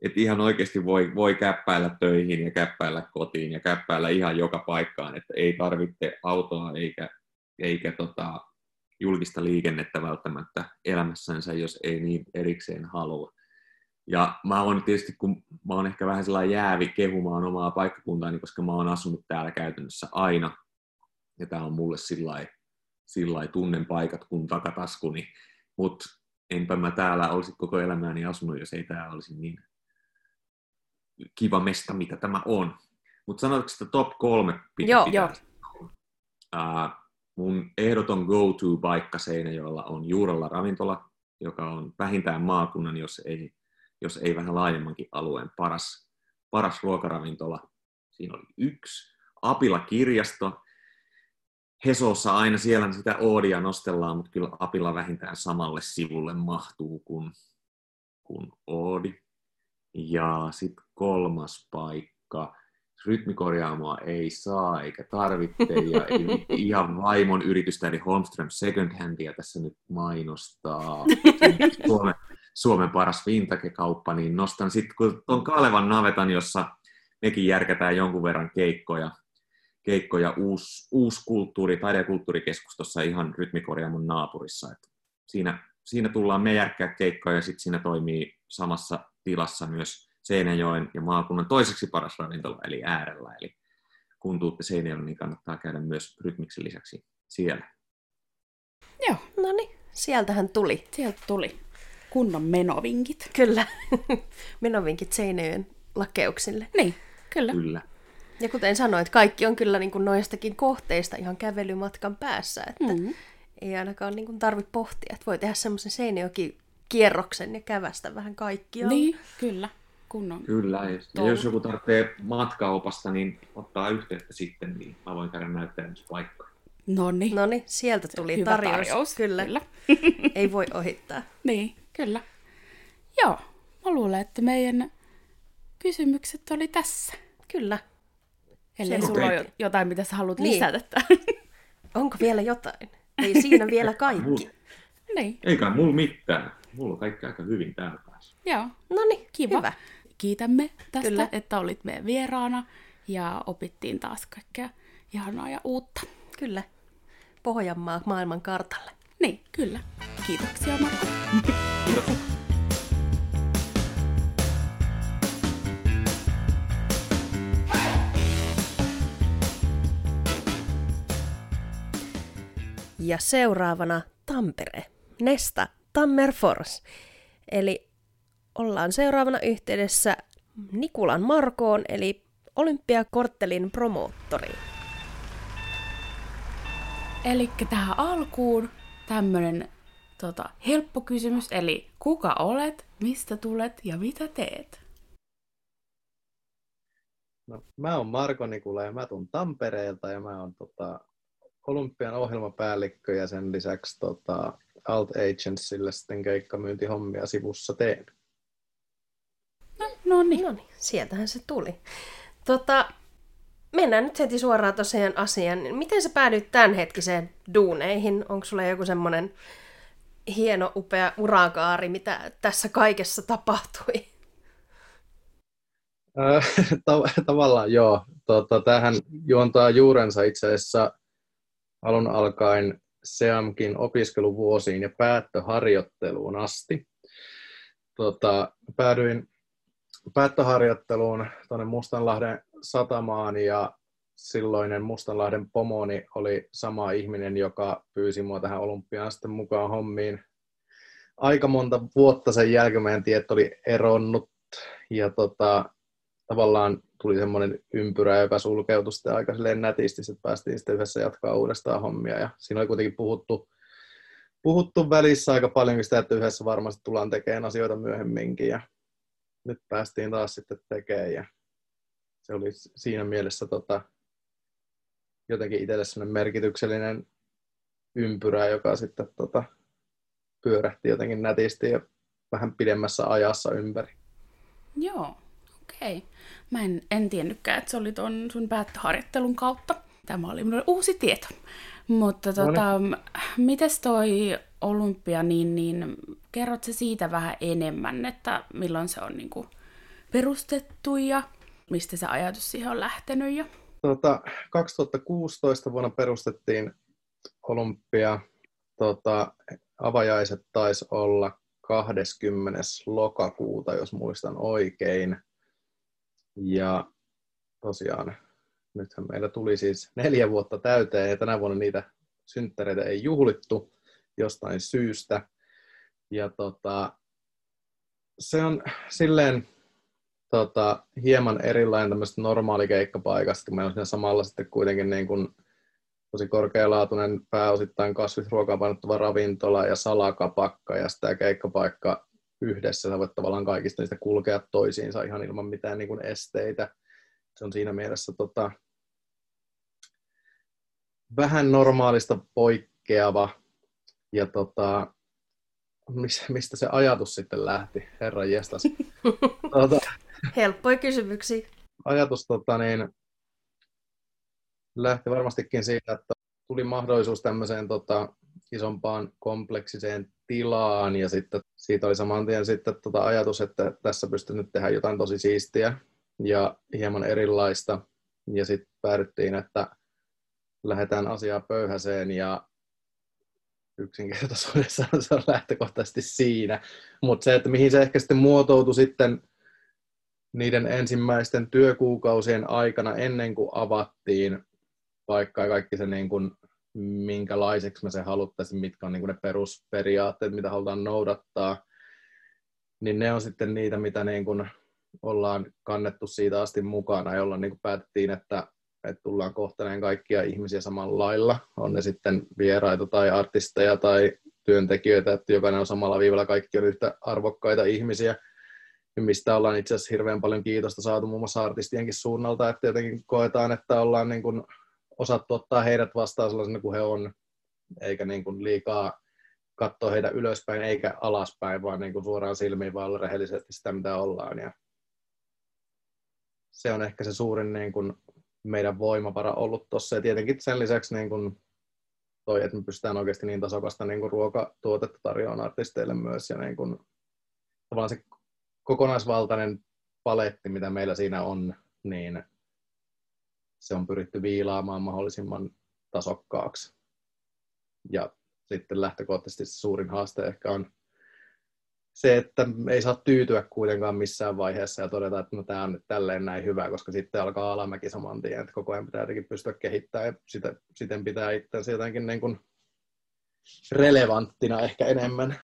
et ihan oikeasti voi, voi käppäillä töihin ja käppäillä kotiin ja käppäillä ihan joka paikkaan, että ei tarvitse autoa eikä, eikä tota, julkista liikennettä välttämättä elämässänsä, jos ei niin erikseen halua. Ja mä oon tietysti, kun mä oon ehkä vähän sellainen jäävi kehumaan omaa paikkakuntaani, koska mä oon asunut täällä käytännössä aina. Ja tää on mulle sillä tunnen paikat kuin takataskuni. Mutta enpä mä täällä olisi koko elämääni asunut, jos ei tää olisi niin kiva mesta, mitä tämä on. Mutta sanoitko, että top kolme? Joo, pitää? joo. Uh, mun ehdoton go-to-paikka Seinäjoella on Juuralla ravintola, joka on vähintään maakunnan, jos ei, jos ei vähän laajemmankin alueen paras, paras ruokaravintola. Siinä oli yksi. Apila kirjasto. Hesossa aina siellä sitä Oodia nostellaan, mutta kyllä Apila vähintään samalle sivulle mahtuu kuin, kuin Oodi. Ja sitten kolmas paikka, rytmikorjaamoa ei saa eikä tarvitse, ja ei ihan vaimon yritystä, eli Holmström Second Handia tässä nyt mainostaa. Suomen, Suomen paras vintage-kauppa, niin nostan sitten, kun on Kalevan navetan, jossa mekin järkätään jonkun verran keikkoja, keikkoja uusi, uusi kulttuuri, taide- ja kulttuurikeskus tuossa ihan rytmikorjaamon naapurissa. Et siinä, siinä tullaan me järkkää keikkoja ja sitten siinä toimii samassa tilassa myös Seinäjoen ja maakunnan toiseksi paras ravintola, eli äärellä. Eli kun tuutte Seinäjoelle, niin kannattaa käydä myös rytmiksen lisäksi siellä. Joo, No niin, sieltähän tuli. sieltä tuli kunnon menovinkit. Kyllä. Menovinkit Seinäjoen lakeuksille. Niin, kyllä. Kyllä. Ja kuten sanoit, kaikki on kyllä niin kuin noistakin kohteista ihan kävelymatkan päässä, että mm. Mm. ei ainakaan niin kuin tarvitse pohtia, että voi tehdä semmoisen Seinäjoki kierroksen ja kävästä vähän kaikkialla. Niin, kyllä. Kunnon. Kyllä, ja Touhu. jos joku tarvitsee matkaopasta, niin ottaa yhteyttä sitten, niin mä voin käydä näyttämässä paikkaa. No niin. No niin, sieltä tuli Hyvä tarjous. tarjous. Kyllä. kyllä. ei voi ohittaa. Niin, kyllä. Joo, mä luulen, että meidän kysymykset oli tässä. Kyllä. Ellei sulla ole jo- jotain, mitä sä haluat Niin. lisätä tähän. Onko vielä jotain? Ei siinä vielä kaikki. niin, Eikä mulla mitään. Mulla on kaikki aika hyvin täällä päässä. joo. No niin, Kiva. hyvä. Kiitämme tästä, Kyllä. Että olit meidän vieraana ja opittiin taas kaikkea ihanaa ja uutta. Kyllä. Pohjanmaa maailman kartalle. Niin, kyllä. Kiitoksia Marko. Kiitos. Ja seuraavana Tampere. Nesta Tammerfors. Eli ollaan seuraavana yhteydessä Nikulan Markoon, eli Olympiakorttelin promoottoriin. Eli tähän alkuun tämmönen tota, helppo kysymys, eli kuka olet, mistä tulet ja mitä teet? No, mä oon Marko Nikula ja mä tuun Tampereelta ja mä oon tota, Olympian ohjelmapäällikkö ja sen lisäksi tota, Alt Agencylle sitten keikkamyyntihommia sivussa teen. No niin, No niin, sieltähän se tuli. Tota, mennään nyt heti suoraan tosiaan asiaan. Miten sä päädyit tämänhetkiseen duuneihin? Onko sulla joku semmoinen hieno, upea urakaari, mitä tässä kaikessa tapahtui? Tav- tavallaan joo. Tota, tähän juontaa juurensa itse asiassa alun alkaen SEAMKin opiskeluvuosiin ja päättöharjoitteluun asti. tota, päädyin päättöharjoitteluun tuonne Mustanlahden satamaan ja silloinen Mustanlahden pomoni oli sama ihminen, joka pyysi mua tähän olympiaan sitten mukaan hommiin. Aika monta vuotta sen jälkeen meidän tiet oli eronnut. Ja tota, tavallaan tuli semmoinen ympyrä, joka sulkeutui sitten aika nätisti, että päästiin sitten yhdessä jatkaa uudestaan hommia. Ja siinä oli kuitenkin puhuttu, puhuttu välissä aika paljon sitä, että yhdessä varmasti tullaan tekemään asioita myöhemminkin. Ja nyt päästiin taas sitten tekemään ja se oli siinä mielessä tota, jotenkin itselle sellainen merkityksellinen ympyrä, joka sitten tota, pyörähti jotenkin nätisti ja vähän pidemmässä ajassa ympäri. Joo, okei. Okay. Mä en, en tiennytkään, että se oli tuon sun päättöharjoittelun kautta. Tämä oli minulle uusi tieto. Mutta tota, no mites toi olympia, niin, niin kerrot se siitä vähän enemmän, että milloin se on niin kuin perustettu ja mistä se ajatus siihen on lähtenyt? Ja... Tota, 2016 vuonna perustettiin Olympia. Tota, avajaiset taisi olla 20. lokakuuta, jos muistan oikein. Ja tosiaan nythän meillä tuli siis neljä vuotta täyteen ja tänä vuonna niitä synttäreitä ei juhlittu jostain syystä. Ja tota, se on silleen tota, hieman erilainen tämmöistä normaalikeikkapaikasta, kun meillä on siinä samalla sitten kuitenkin niin kuin tosi korkealaatuinen pääosittain kasvisruokaa painottava ravintola ja salakapakka ja sitä keikkapaikka yhdessä. Sä voit tavallaan kaikista niistä kulkea toisiinsa ihan ilman mitään niin kuin esteitä. Se on siinä mielessä tota, vähän normaalista poikkeava ja tota, mistä se ajatus sitten lähti, herra jestas. tuota, Helppoja kysymyksiä. Ajatus tota, niin, lähti varmastikin siitä, että tuli mahdollisuus tämmöiseen tota, isompaan kompleksiseen tilaan ja sitten siitä oli saman tien sitten tota ajatus, että tässä pystyy nyt tehdä jotain tosi siistiä ja hieman erilaista ja sitten päädyttiin, että lähdetään asiaa pöyhäseen ja yksinkertaisuudessaan se on lähtökohtaisesti siinä. Mutta se, että mihin se ehkä sitten muotoutui sitten niiden ensimmäisten työkuukausien aikana ennen kuin avattiin paikka ja kaikki se niin kuin, minkälaiseksi me se haluttaisiin, mitkä on niin kuin ne perusperiaatteet, mitä halutaan noudattaa, niin ne on sitten niitä, mitä niin kuin ollaan kannettu siitä asti mukana, jolla niin kuin päätettiin, että että tullaan kohtaneen kaikkia ihmisiä samalla lailla, on ne sitten vieraita tai artisteja tai työntekijöitä, että jokainen on samalla viivalla, kaikki on yhtä arvokkaita ihmisiä, mistä ollaan itse asiassa hirveän paljon kiitosta saatu muun muassa artistienkin suunnalta, että jotenkin koetaan, että ollaan niin kuin osattu ottaa heidät vastaan sellaisena kuin he on, eikä niin kuin liikaa katsoa heitä ylöspäin eikä alaspäin, vaan niin kuin suoraan silmiin, vaan olla rehellisesti sitä, mitä ollaan. Ja se on ehkä se suurin niin kuin meidän voimavara ollut tuossa. Ja tietenkin sen lisäksi niin kun toi, että me pystytään oikeasti niin tasokasta niin kun ruokatuotetta tarjoamaan artisteille myös. Ja niin kun, tavallaan se kokonaisvaltainen paletti, mitä meillä siinä on, niin se on pyritty viilaamaan mahdollisimman tasokkaaksi. Ja sitten lähtökohtaisesti suurin haaste ehkä on se, että ei saa tyytyä kuitenkaan missään vaiheessa ja todeta, että no, tämä on nyt tälleen näin hyvä, koska sitten alkaa alamäki saman tien, että koko ajan pitää jotenkin pystyä kehittämään ja sitä, siten pitää itsensä jotenkin niin kuin relevanttina ehkä enemmän.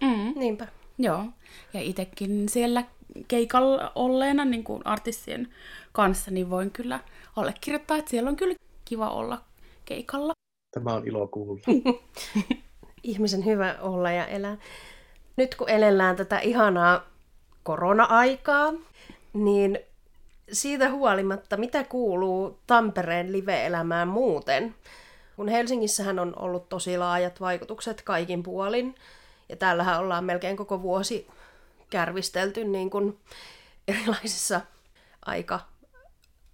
Mm. Niinpä. Joo, ja itsekin siellä keikalla olleena niin kuin artistien kanssa, niin voin kyllä allekirjoittaa, että siellä on kyllä kiva olla keikalla. Tämä on ilo kuulla. Ihmisen hyvä olla ja elää nyt kun elellään tätä ihanaa korona-aikaa, niin siitä huolimatta, mitä kuuluu Tampereen live-elämään muuten? Kun Helsingissähän on ollut tosi laajat vaikutukset kaikin puolin, ja täällähän ollaan melkein koko vuosi kärvistelty niin kuin erilaisissa aika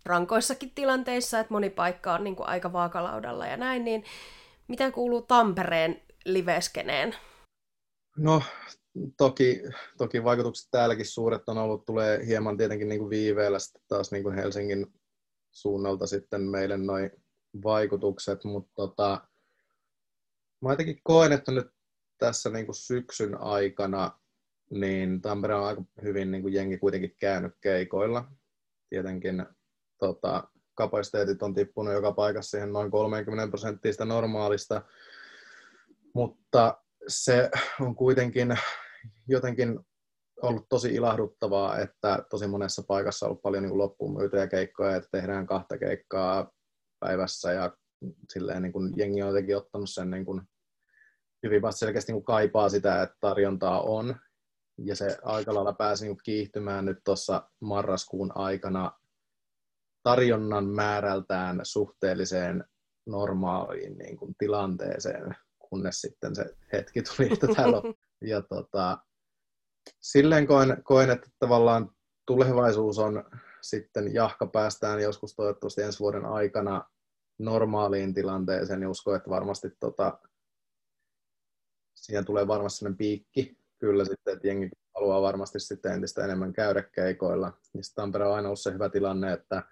rankoissakin tilanteissa, että moni paikka on niin kuin aika vaakalaudalla ja näin, niin mitä kuuluu Tampereen liveskeneen? No toki, toki vaikutukset täälläkin suuret on ollut, tulee hieman tietenkin niin kuin viiveellä sitten taas niin kuin Helsingin suunnalta sitten meille noin vaikutukset, mutta tota, mä jotenkin koen, että nyt tässä niin kuin syksyn aikana niin Tampere on aika hyvin niin kuin jengi kuitenkin käynyt keikoilla. Tietenkin tota, kapasiteetit on tippunut joka paikassa siihen noin 30 prosenttia sitä normaalista, mutta se on kuitenkin jotenkin ollut tosi ilahduttavaa, että tosi monessa paikassa on ollut paljon niin loppuun myytyjä keikkoja, että tehdään kahta keikkaa päivässä ja silleen niin kuin jengi on jotenkin ottanut sen niin kuin hyvin vasta selkeästi niin kuin kaipaa sitä, että tarjontaa on. Ja se aika lailla pääsi niin kiihtymään nyt tuossa marraskuun aikana tarjonnan määrältään suhteelliseen normaaliin niin kuin tilanteeseen, kunnes sitten se hetki tuli, että täällä on. Ja tota, silleen koen, koen, että tavallaan tulevaisuus on sitten jahka päästään joskus toivottavasti ensi vuoden aikana normaaliin tilanteeseen, niin uskon, että varmasti tota, siihen tulee varmasti sellainen piikki, kyllä sitten, että jengi haluaa varmasti sitten entistä enemmän käydä keikoilla. Ja Tampere on aina ollut se hyvä tilanne, että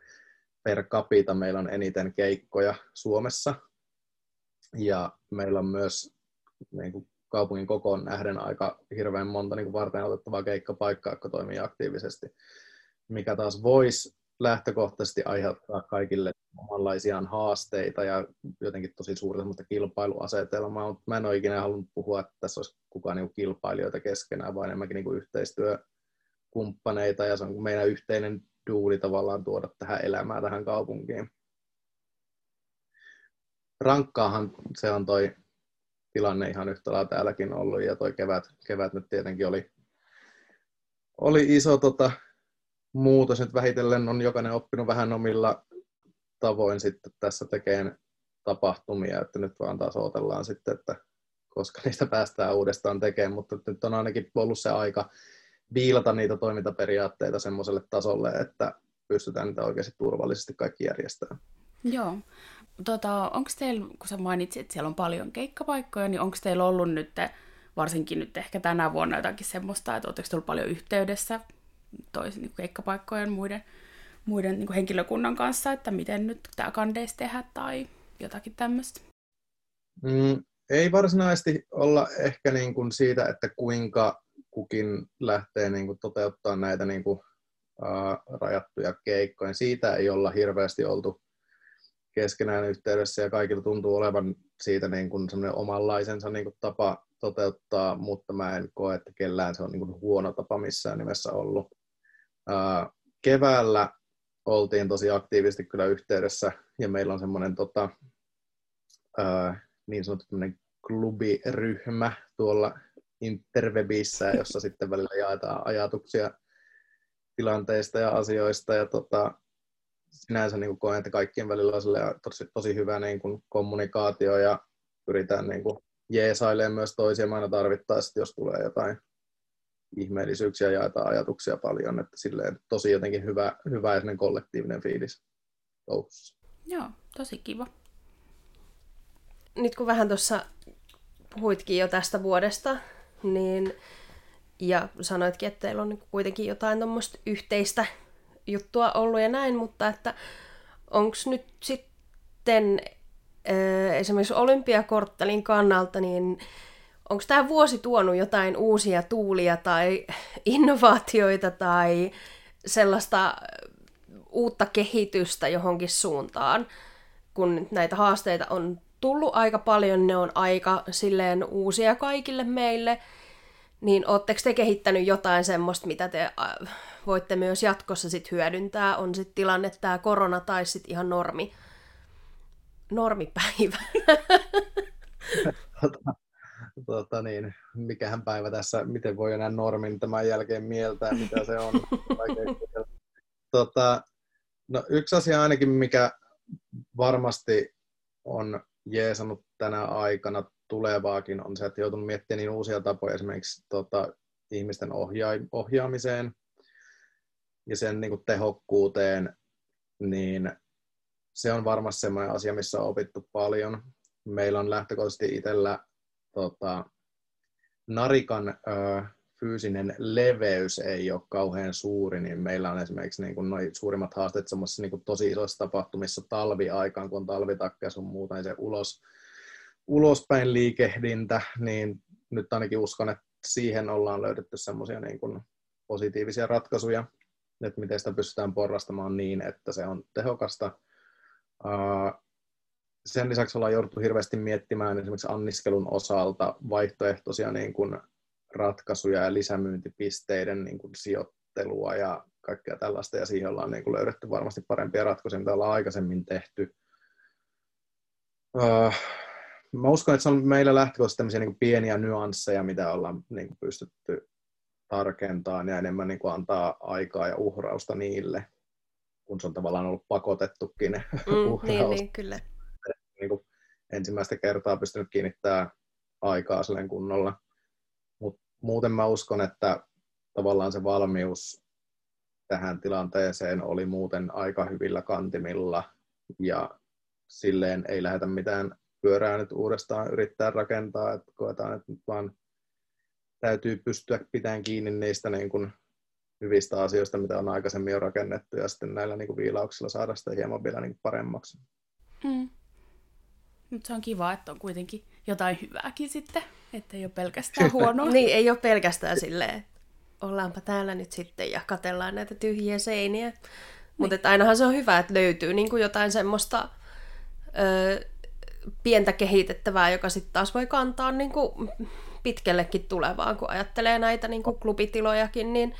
per capita meillä on eniten keikkoja Suomessa. Ja meillä on myös niin kuin kaupungin kokoon nähden aika hirveän monta niin kuin varten otettavaa keikkapaikkaa, jotka toimii aktiivisesti, mikä taas voisi lähtökohtaisesti aiheuttaa kaikille omanlaisiaan haasteita ja jotenkin tosi suurta semmoista kilpailuasetelmaa, mutta mä en ole ikinä halunnut puhua, että tässä olisi kukaan niin kilpailijoita keskenään, vaan enemmänkin niin yhteistyökumppaneita ja se on meidän yhteinen duuni tavallaan tuoda tähän elämää tähän kaupunkiin. Rankkaahan se on toi tilanne ihan yhtä lailla täälläkin ollut ja toi kevät, kevät nyt tietenkin oli, oli iso tota, muutos. Nyt vähitellen on jokainen oppinut vähän omilla tavoin sitten tässä tekemään tapahtumia, että nyt vaan taas odotellaan sitten, että koska niistä päästään uudestaan tekemään, mutta nyt on ainakin ollut se aika viilata niitä toimintaperiaatteita semmoiselle tasolle, että pystytään niitä oikeasti turvallisesti kaikki järjestämään. Joo. Tota, onko teillä, kun sä mainitsit, että siellä on paljon keikkapaikkoja, niin onko teillä ollut nyt, varsinkin nyt ehkä tänä vuonna jotakin semmoista, että oletteko tullut paljon yhteydessä toisen niin keikkapaikkojen muiden, muiden niin henkilökunnan kanssa, että miten nyt tämä kandeisi tehdä tai jotakin tämmöistä? Mm, ei varsinaisesti olla ehkä niin kuin siitä, että kuinka kukin lähtee niin kuin toteuttaa näitä niin kuin, uh, rajattuja keikkoja. Siitä ei olla hirveästi oltu keskenään yhteydessä ja kaikilla tuntuu olevan siitä niin kuin omanlaisensa niin kuin tapa toteuttaa, mutta mä en koe, että kellään se on niin kuin huono tapa missään nimessä ollut. Keväällä oltiin tosi aktiivisesti kyllä yhteydessä ja meillä on semmoinen tota, niin sanottu klubiryhmä tuolla interwebissä, jossa sitten välillä jaetaan ajatuksia tilanteista ja asioista. Ja tota, sinänsä niin koen, että kaikkien välillä on tosi, tosi hyvä niin kuin kommunikaatio ja pyritään niin kuin jeesailemaan myös toisia aina tarvittaessa, jos tulee jotain ihmeellisyyksiä ja jaetaan ajatuksia paljon, että silleen tosi jotenkin hyvä, hyvä ja kollektiivinen fiilis touhussa. Joo, tosi kiva. Nyt kun vähän tuossa puhuitkin jo tästä vuodesta, niin, ja sanoitkin, että teillä on niin kuitenkin jotain tuommoista yhteistä juttua ollut ja näin, mutta että onko nyt sitten esimerkiksi olympiakorttelin kannalta, niin onko tämä vuosi tuonut jotain uusia tuulia tai innovaatioita tai sellaista uutta kehitystä johonkin suuntaan, kun näitä haasteita on tullut aika paljon, ne on aika silleen uusia kaikille meille, niin ootteko te kehittänyt jotain semmoista, mitä te voitte myös jatkossa sit hyödyntää? On sitten tilanne tämä korona tai sitten ihan normi, normipäivä. tota, tota niin, mikähän päivä tässä, miten voi enää normin tämän jälkeen mieltää, mitä se on. tota, no, yksi asia ainakin, mikä varmasti on jeesannut tänä aikana tulevaakin on se, että joutunut miettimään niin uusia tapoja esimerkiksi tota, ihmisten ohja- ohjaamiseen ja sen niin kuin tehokkuuteen, niin se on varmasti sellainen asia, missä on opittu paljon. Meillä on lähtökohtaisesti itsellä tota, Narikan ö, fyysinen leveys ei ole kauhean suuri, niin meillä on esimerkiksi niin kuin noi suurimmat haasteet semmoisissa niin kuin tosi isoissa tapahtumissa talviaikaan, kun on talvitakka ja sun muuta, niin se ulos, ulospäin liikehdintä, niin nyt ainakin uskon, että siihen ollaan löydetty semmoisia niin positiivisia ratkaisuja, että miten sitä pystytään porrastamaan niin, että se on tehokasta. Sen lisäksi ollaan jouduttu hirveästi miettimään esimerkiksi anniskelun osalta vaihtoehtoisia niin kuin ratkaisuja ja lisämyyntipisteiden niin kuin sijoittelua ja kaikkea tällaista, ja siihen ollaan niin kuin löydetty varmasti parempia ratkaisuja, mitä ollaan aikaisemmin tehty. Mä uskon, että se on meillä lähtökohtaisesti tämmöisiä niin pieniä nyansseja, mitä ollaan niin kuin pystytty tarkentamaan ja enemmän niin kuin antaa aikaa ja uhrausta niille, kun se on tavallaan ollut pakotettukin mm, niin, niin, kyllä. Niin kuin ensimmäistä kertaa pystynyt kiinnittämään aikaa silleen kunnolla. Mut muuten mä uskon, että tavallaan se valmius tähän tilanteeseen oli muuten aika hyvillä kantimilla ja silleen ei lähdetä mitään pyörää nyt uudestaan yrittää rakentaa, että koetaan, että nyt vaan täytyy pystyä pitämään kiinni niistä niin kuin hyvistä asioista, mitä on aikaisemmin jo rakennettu, ja sitten näillä niin kuin viilauksilla saada sitä hieman vielä niin kuin paremmaksi. Mm. Mutta se on kiva, että on kuitenkin jotain hyvääkin sitten, että ei ole pelkästään huonoa. niin, ei ole pelkästään silleen, että ollaanpa täällä nyt sitten ja katellaan näitä tyhjiä seiniä. Niin. Mutta ainahan se on hyvä, että löytyy niin kuin jotain semmoista ö, pientä kehitettävää, joka sitten taas voi kantaa niin kuin pitkällekin tulevaan, kun ajattelee näitä niin kuin klubitilojakin, niin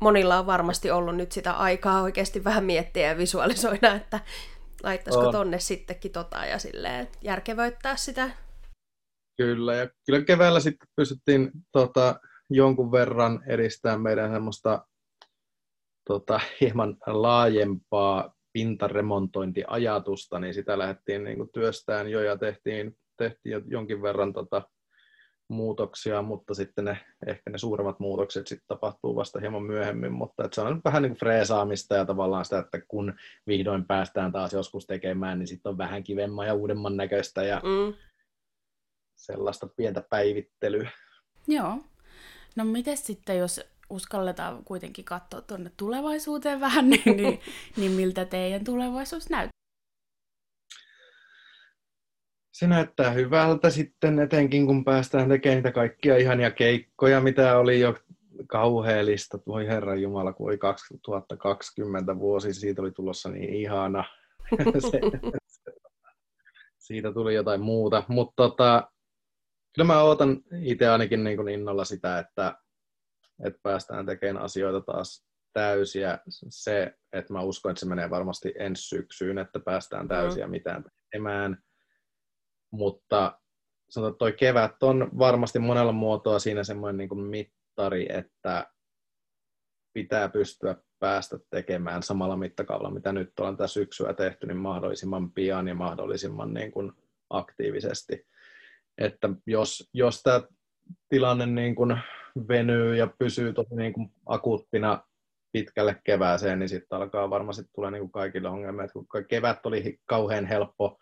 monilla on varmasti ollut nyt sitä aikaa oikeasti vähän miettiä ja visualisoida, että laittaisiko on. tonne sittenkin tota ja silleen järkevöittää sitä. Kyllä, ja kyllä keväällä sitten pystyttiin tota, jonkun verran edistämään meidän semmoista tota, hieman laajempaa pintaremontointiajatusta, niin sitä lähdettiin niin kuin työstään jo ja tehtiin, tehtiin jo jonkin verran tota, muutoksia, mutta sitten ne, ehkä ne suuremmat muutokset sitten tapahtuu vasta hieman myöhemmin, mutta että se on vähän niin kuin freesaamista ja tavallaan sitä, että kun vihdoin päästään taas joskus tekemään, niin sitten on vähän kivemman ja uudemman näköistä ja mm. sellaista pientä päivittelyä. Joo. No miten sitten, jos uskalletaan kuitenkin katsoa tuonne tulevaisuuteen vähän, niin, niin, niin miltä teidän tulevaisuus näyttää? Se näyttää hyvältä sitten, etenkin kun päästään tekemään niitä kaikkia ihania keikkoja, mitä oli jo kauheellista. Voi herran Jumala, kun oli 2020 vuosi, siitä oli tulossa niin ihana. se, siitä tuli jotain muuta. Mutta tota, kyllä mä ootan itse ainakin niin kuin innolla sitä, että että päästään tekemään asioita taas täysiä. Se, että mä uskon, että se menee varmasti ensi syksyyn, että päästään täysiä mm. mitään tekemään. Mutta sanotaan, toi kevät on varmasti monella muotoa siinä semmoinen niin kuin mittari, että pitää pystyä päästä tekemään samalla mittakaavalla, mitä nyt ollaan tässä syksyä tehty, niin mahdollisimman pian ja mahdollisimman niin kuin aktiivisesti. Että jos, jos tämä tilanne niin kuin venyy ja pysyy tosi niin kuin akuuttina pitkälle kevääseen, niin sitten alkaa varmasti tulee niin kuin kaikille ongelmia. Kun kevät oli kauhean helppo,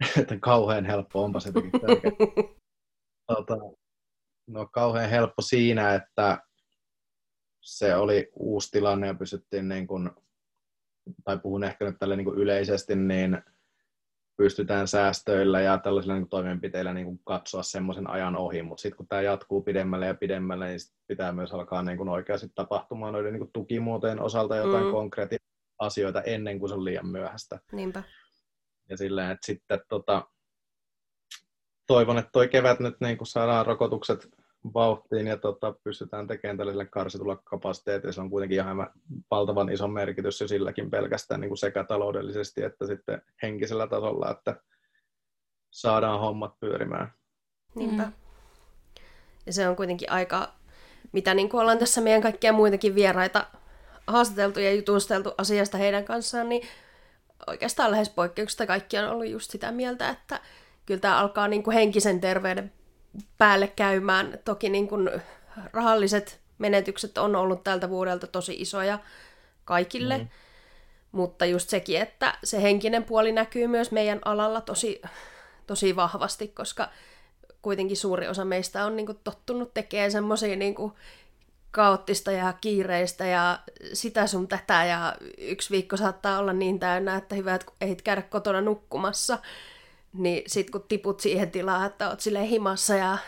että kauhean helppo, onpa se tota, no kauhean helppo siinä, että se oli uusi tilanne ja pysyttiin niin kuin, tai puhun ehkä nyt tälle niin kuin yleisesti, niin pystytään säästöillä ja tällaisilla niin toimenpiteillä niin kuin katsoa semmoisen ajan ohi, mutta sitten kun tämä jatkuu pidemmälle ja pidemmälle, niin pitää myös alkaa niin kuin oikeasti tapahtumaan noiden niin kuin tukimuotojen osalta jotain mm. konkreettisia asioita ennen kuin se on liian myöhäistä. Niinpä. Ja silleen, että sitten tota, toivon, että toi kevät nyt niin kuin saadaan rokotukset vauhtiin ja tota, pystytään tekemään tällaiselle karsitulla kapasiteetilla. Se on kuitenkin ihan valtavan iso merkitys jo silläkin pelkästään niin sekä taloudellisesti että sitten henkisellä tasolla, että saadaan hommat pyörimään. Niinpä. Ja se on kuitenkin aika, mitä niin kuin ollaan tässä meidän kaikkia muitakin vieraita haastateltu ja jutusteltu asiasta heidän kanssaan, niin oikeastaan lähes poikkeuksista kaikki on ollut just sitä mieltä, että kyllä tämä alkaa niin kuin henkisen terveyden päälle käymään. Toki niin kuin rahalliset menetykset on ollut tältä vuodelta tosi isoja kaikille, mm. mutta just sekin, että se henkinen puoli näkyy myös meidän alalla tosi, tosi vahvasti, koska kuitenkin suuri osa meistä on niin kuin tottunut tekemään semmoisia niin kaoottista ja kiireistä ja sitä sun tätä ja yksi viikko saattaa olla niin täynnä, että hyvä, että ehdit käydä kotona nukkumassa niin sit kun tiput siihen tilaan, että oot silleen himassa ja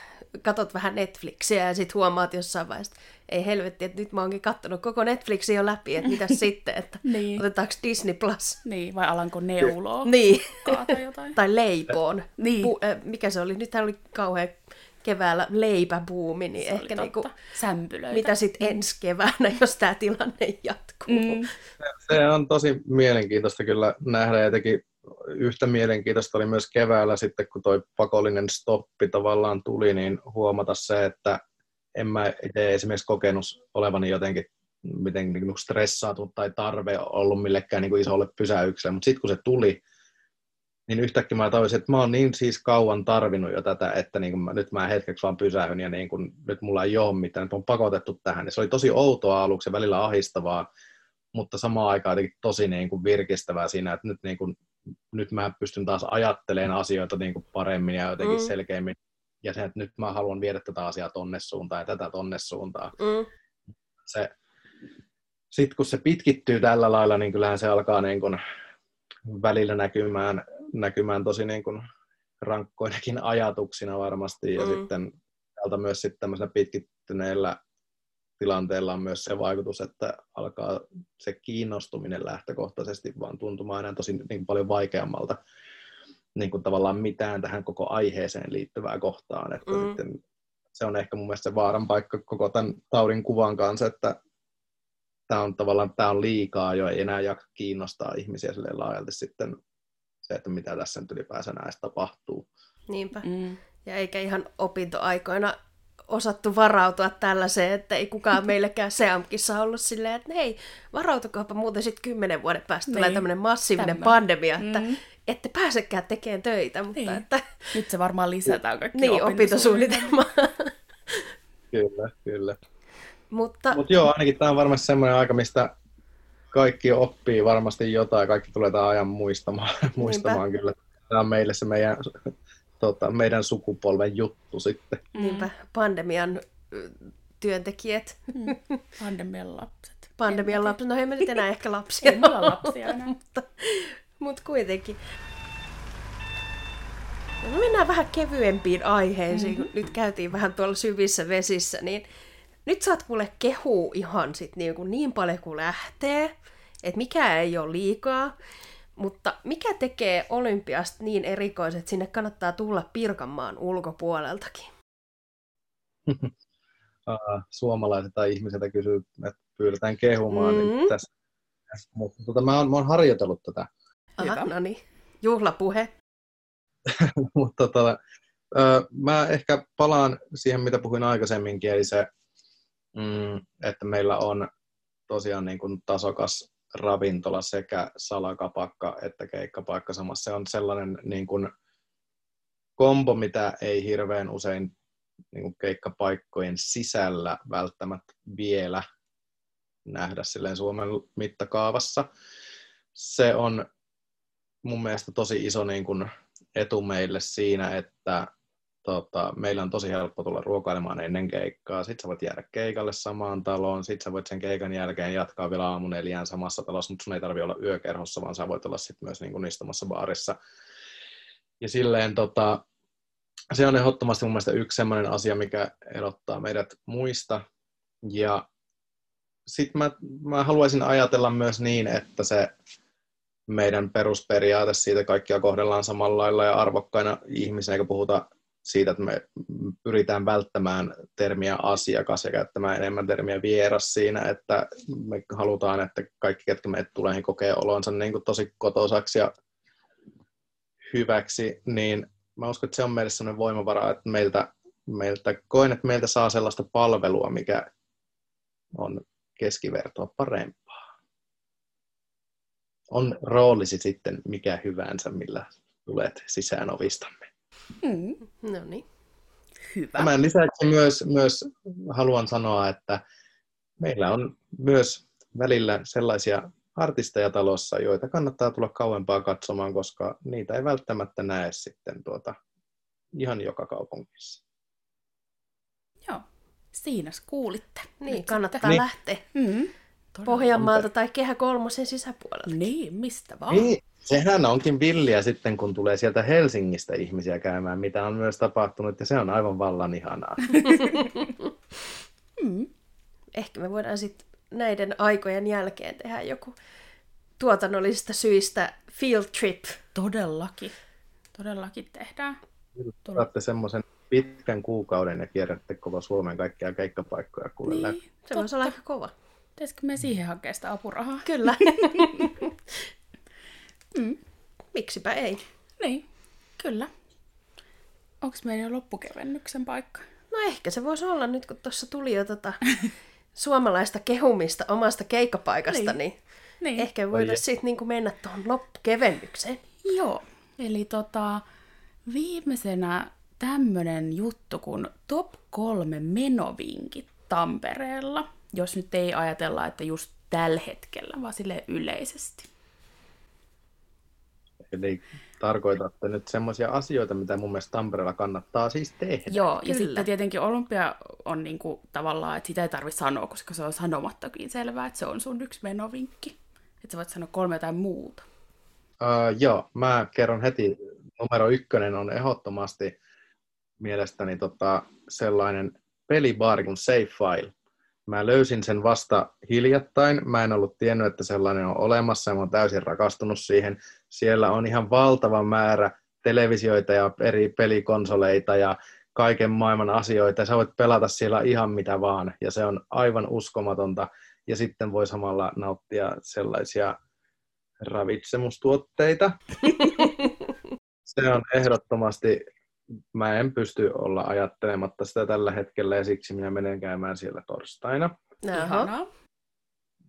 katot vähän Netflixiä ja sitten huomaat jossain vaiheessa, ei helvetti, että nyt mä oonkin kattonut koko Netflixin jo läpi, että mitä sitten, että Niin. otetaanko Disney Plus? Niin, vai alanko neuloa? Niin, Kaata jotain. tai leipoon. Niin. Pu- äh, mikä se oli? Nythän oli kauhean keväällä leipäbuumi, niin Se ehkä niinku, Sämpylöitä. mitä sitten ensi keväänä, jos tämä tilanne jatkuu. Mm. Se on tosi mielenkiintoista kyllä nähdä ja jotenkin yhtä mielenkiintoista oli myös keväällä sitten, kun toi pakollinen stoppi tavallaan tuli, niin huomata se, että en mä itse esimerkiksi kokenut olevani jotenkin miten niin kuin stressaantunut tai tarve ollut millekään niin kuin isolle pysäykselle, mutta sitten kun se tuli, niin yhtäkkiä mä tajusin, että mä oon niin siis kauan tarvinnut jo tätä, että niin mä, nyt mä hetkeksi vaan pysähyn ja niin kuin, nyt mulla ei ole mitään, että on pakotettu tähän. Ja se oli tosi outoa aluksi välillä ahistavaa, mutta samaan aikaan jotenkin tosi niin kuin virkistävää siinä, että nyt, niin kuin, nyt mä pystyn taas ajattelemaan asioita niin kuin paremmin ja jotenkin Mm. mm. selkeämmin. Ja se, että nyt mä haluan viedä tätä asiaa tonne suuntaan ja tätä tonne suuntaan. Mm. Se, sitten kun se pitkittyy tällä lailla, niin kyllähän se alkaa niin kuin välillä näkymään, näkymään tosi niin kuin rankkoinakin ajatuksina varmasti. Ja Mm. sitten täältä myös sitten tämmöisellä pitkittyneellä tilanteella on myös se vaikutus, että alkaa se kiinnostuminen lähtökohtaisesti vaan tuntumaan enää tosi niin kuin paljon vaikeammalta niin kuin tavallaan mitään tähän koko aiheeseen liittyvää kohtaan. Että Mm. sitten se on ehkä mun mielestä se vaaran paikka koko tämän taudin kuvan kanssa, että tämä on tavallaan tämä on liikaa jo, ei enää jaksa kiinnostaa ihmisiä silleen laajalti sitten se, että mitä tässä nyt ylipäänsä näistä tapahtuu. Niinpä. Mm. Ja eikä ihan opintoaikoina osattu varautua tällaiseen, että ei kukaan meillekään Seamkissa ollut silleen, että hei, varautukaapa muuten sitten kymmenen vuoden päästä tulee Niin, tämmöinen massiivinen tämmönen. pandemia, että Mm. ette pääsekään tekemään töitä, mutta Niin. että Nyt se varmaan lisätään kaikki niin, opintosuunnitelma. Kyllä, kyllä. mutta Mutta joo, ainakin tämä on varmasti semmoinen aika, mistä kaikki oppii varmasti jotain, kaikki tulee tämän ajan muistamaan, muistamaan kyllä. Tämä on meille se meidän, tota, meidän sukupolven juttu sitten. niinpä pandemian työntekijät, Mm. Pandemian lapset. pandemian lapset, no ei me nyt enää ehkä lapsia, Ei mulla lapsia enää. mutta, mutta kuitenkin. No me mennään vähän kevyempiin aiheisiin, kun nyt käytiin vähän tuolla syvissä vesissä, niin nyt saat kuule kehuu ihan sit niin, kuin niin paljon kuin lähtee, että mikä ei ole liikaa, mutta mikä tekee olympiasta niin erikoiset, että sinne kannattaa tulla Pirkanmaan ulkopuoleltakin? Suomalaiset tai ihmisiltä kysyy, että pyydetään kehumaan. Mm. Mm. Niin tässä. Mutta tota, mä, oon, mä oon harjoitellut tätä. Aha, no niin, juhlapuhe. Mutta tota, ö, mä ehkä palaan siihen, mitä puhuin aikaisemminkin, eli se, mm, että meillä on tosiaan niin kuin tasokas ravintola sekä salakapakka että keikkapaikka samassa. Se on sellainen niin kuin kombo, mitä ei hirveän usein niin kuin keikkapaikkojen sisällä välttämättä vielä nähdä silleen Suomen mittakaavassa. Se on mun mielestä tosi iso niin kuin etu meille siinä, että tota, meillä on tosi helppo tulla ruokailemaan ennen keikkaa. Sitten sä voit jäädä keikalle samaan taloon. Sitten sä voit sen keikan jälkeen jatkaa vielä aamu neljään samassa talossa, mutta sun ei tarvi olla yökerhossa, vaan sä voit olla sitten myös niin kuin istumassa baarissa. Ja silleen tota, se on ehdottomasti mun mielestä yksi sellainen asia, mikä erottaa meidät muista. Ja sitten mä, mä haluaisin ajatella myös niin, että se meidän perusperiaate siitä kaikkia kohdellaan samalla lailla ja arvokkaina ihmisinä, eikä puhuta siitä, että me pyritään välttämään termiä asiakas ja käyttämään enemmän termiä vieras siinä, että me halutaan, että kaikki, ketkä meidät tulee, niin kokee olonsa niin kuin tosi kotosaksi ja hyväksi, niin mä uskon, että se on meille sellainen voimavara, että meiltä, meiltä koen, että meiltä saa sellaista palvelua, mikä on keskivertoa parempaa. On roolisi sitten mikä hyvänsä, millä tulet sisään ovistamme. Mm. No niin. Hyvä. Tämän lisäksi myös, myös haluan sanoa, että meillä on myös välillä sellaisia artisteja talossa, joita kannattaa tulla kauempaa katsomaan, koska niitä ei välttämättä näe sitten tuota, ihan joka kaupungissa. Joo. Siinä kuulitte. Niin, Nyt kannattaa Niin. lähteä sitten. Mm. Pohjanmaalta tai Kehä Kolmosen sisäpuolelta. Niin, mistä vaan. Niin, Sehän onkin villiä sitten, kun tulee sieltä Helsingistä ihmisiä käymään, mitä on myös tapahtunut, ja se on aivan vallan ihanaa. Mm. Ehkä me voidaan sitten näiden aikojen jälkeen tehdä joku tuotannollisista syistä field trip. Todellakin. Todellakin tehdään. Saatte semmoisen pitkän kuukauden ja kierrätte koko Suomen kaikkia keikkapaikkoja kuule läpi. Niin, Se voisi olla aika kova. Pitäisikö me siihen hakea sitä apurahaa? Kyllä. Mm. Miksipä ei. Niin, kyllä. Onko meillä jo loppukevennyksen paikka? No ehkä se voisi olla nyt, kun tuossa tuli jo tota suomalaista kehumista omasta keikkapaikasta, niin, Niin. niin ehkä voitaisiin sitten niinku mennä tuohon loppukevennykseen. Joo, eli tota, viimeisenä tämmönen juttu kuin top kolme menovinkit Tampereella, jos nyt ei ajatella, että just tällä hetkellä, vaan sille yleisesti. Eli tarkoitatte nyt semmoisia asioita, mitä mun mielestä Tampereella kannattaa siis tehdä. Joo, ja Kyllä. sitten tietenkin olympia on niinku tavallaan, että sitä ei tarvitse sanoa, koska se on sanomattakin selvää, että se on sun yksi menovinkki. Että sä voit sanoa kolme jotain muuta. Uh, joo, mä kerron heti. Numero ykkönen on ehdottomasti mielestäni tota, sellainen pelibaari kuin Safe File. Mä löysin sen vasta hiljattain. Mä en ollut tiennyt, että sellainen on olemassa ja mä oon täysin rakastunut siihen. Siellä on ihan valtava määrä televisioita ja eri pelikonsoleita ja kaiken maailman asioita. Ja sä voit pelata siellä ihan mitä vaan ja se on aivan uskomatonta. Ja sitten voi samalla nauttia sellaisia ravitsemustuotteita. Se on ehdottomasti, mä en pysty olla ajattelematta sitä tällä hetkellä ja siksi minä menen käymään siellä torstaina. Ihanaa.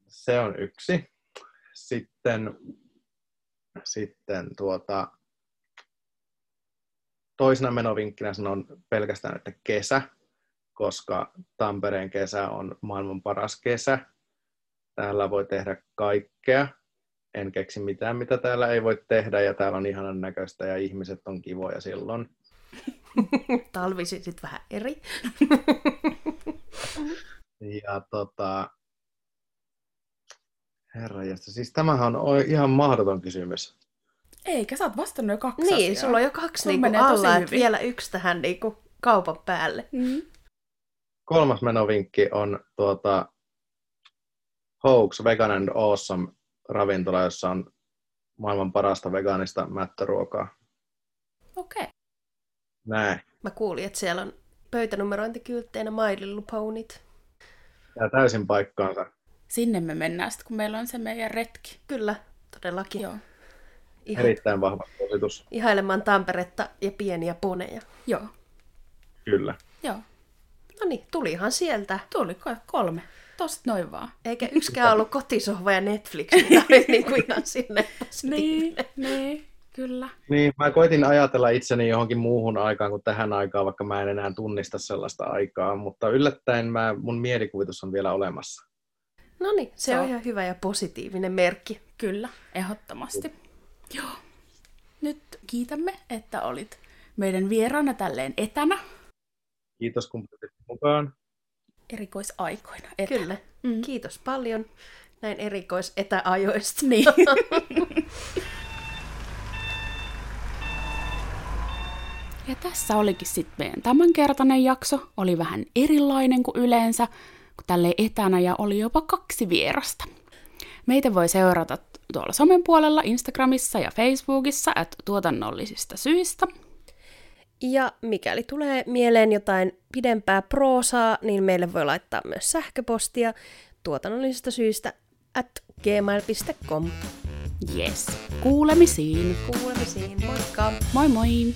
Se on yksi. Sitten, sitten tuota, toisena menovinkkinä sanon pelkästään, että kesä, koska Tampereen kesä on maailman paras kesä. Täällä voi tehdä kaikkea. En keksi mitään, mitä täällä ei voi tehdä, ja täällä on ihanan näköistä, ja ihmiset on kivoja silloin. Talvisi sitten vähän eri. Ja tota, herra siis tämähän on ihan mahdoton kysymys. Eikä, sä oot vastannut jo kaksi Niin, asiaa. sulla on jo kaksi Sulla niinku alla, että vielä yksi tähän niinku kaupan päälle. Mm. Kolmas menovinkki on tuota, Hoax Vegan and Awesome ravintola, jossa on maailman parasta vegaanista mättöruokaa. Okei. Okay. Näin. Mä kuulin, että siellä on pöytänumerointikyltteinä My Little Ponit. Ja täysin paikkaansa. Sinne me mennään sitten, kun meillä on se meidän retki. Kyllä, todellakin. Joo. Iha, Erittäin vahva suositus. ihailemaan Tamperetta ja pieniä poneja. Joo. Kyllä. Joo. No niin, tulihan sieltä. Tuli ko- kolme. Tosta noin vaan. Eikä yksikään ollut kotisohva ja Netflix, mitä oli niin kuin ihan sinne. Niin, niin, kyllä. Niin, mä koitin ajatella itseni johonkin muuhun aikaan kuin tähän aikaan, vaikka mä en enää tunnista sellaista aikaa, mutta yllättäen mä, mun mielikuvitus on vielä olemassa. No niin, se on ihan hyvä ja positiivinen merkki. Kyllä, ehdottomasti. Joo. Nyt kiitämme, että olit meidän vieraana tälleen etänä Kiitos kun tulit mukaan. erikoisaikoina. Etänä. Kyllä. Mm. Kiitos paljon näin erikoisetäajoista. Niin. Ja tässä olikin sitten meidän tämänkertainen jakso. Oli vähän erilainen kuin yleensä, kun tälle etänä ja oli jopa kaksi vierasta. Meitä voi seurata tuolla somen puolella Instagramissa ja Facebookissa, että tuotannollisista syistä. Ja mikäli tulee mieleen jotain pidempää proosaa, niin meille voi laittaa myös sähköpostia tuotannollisista syistä at gmail.com. Yes. Kuulemisiin. Kuulemisiin, moikka! Moi moi!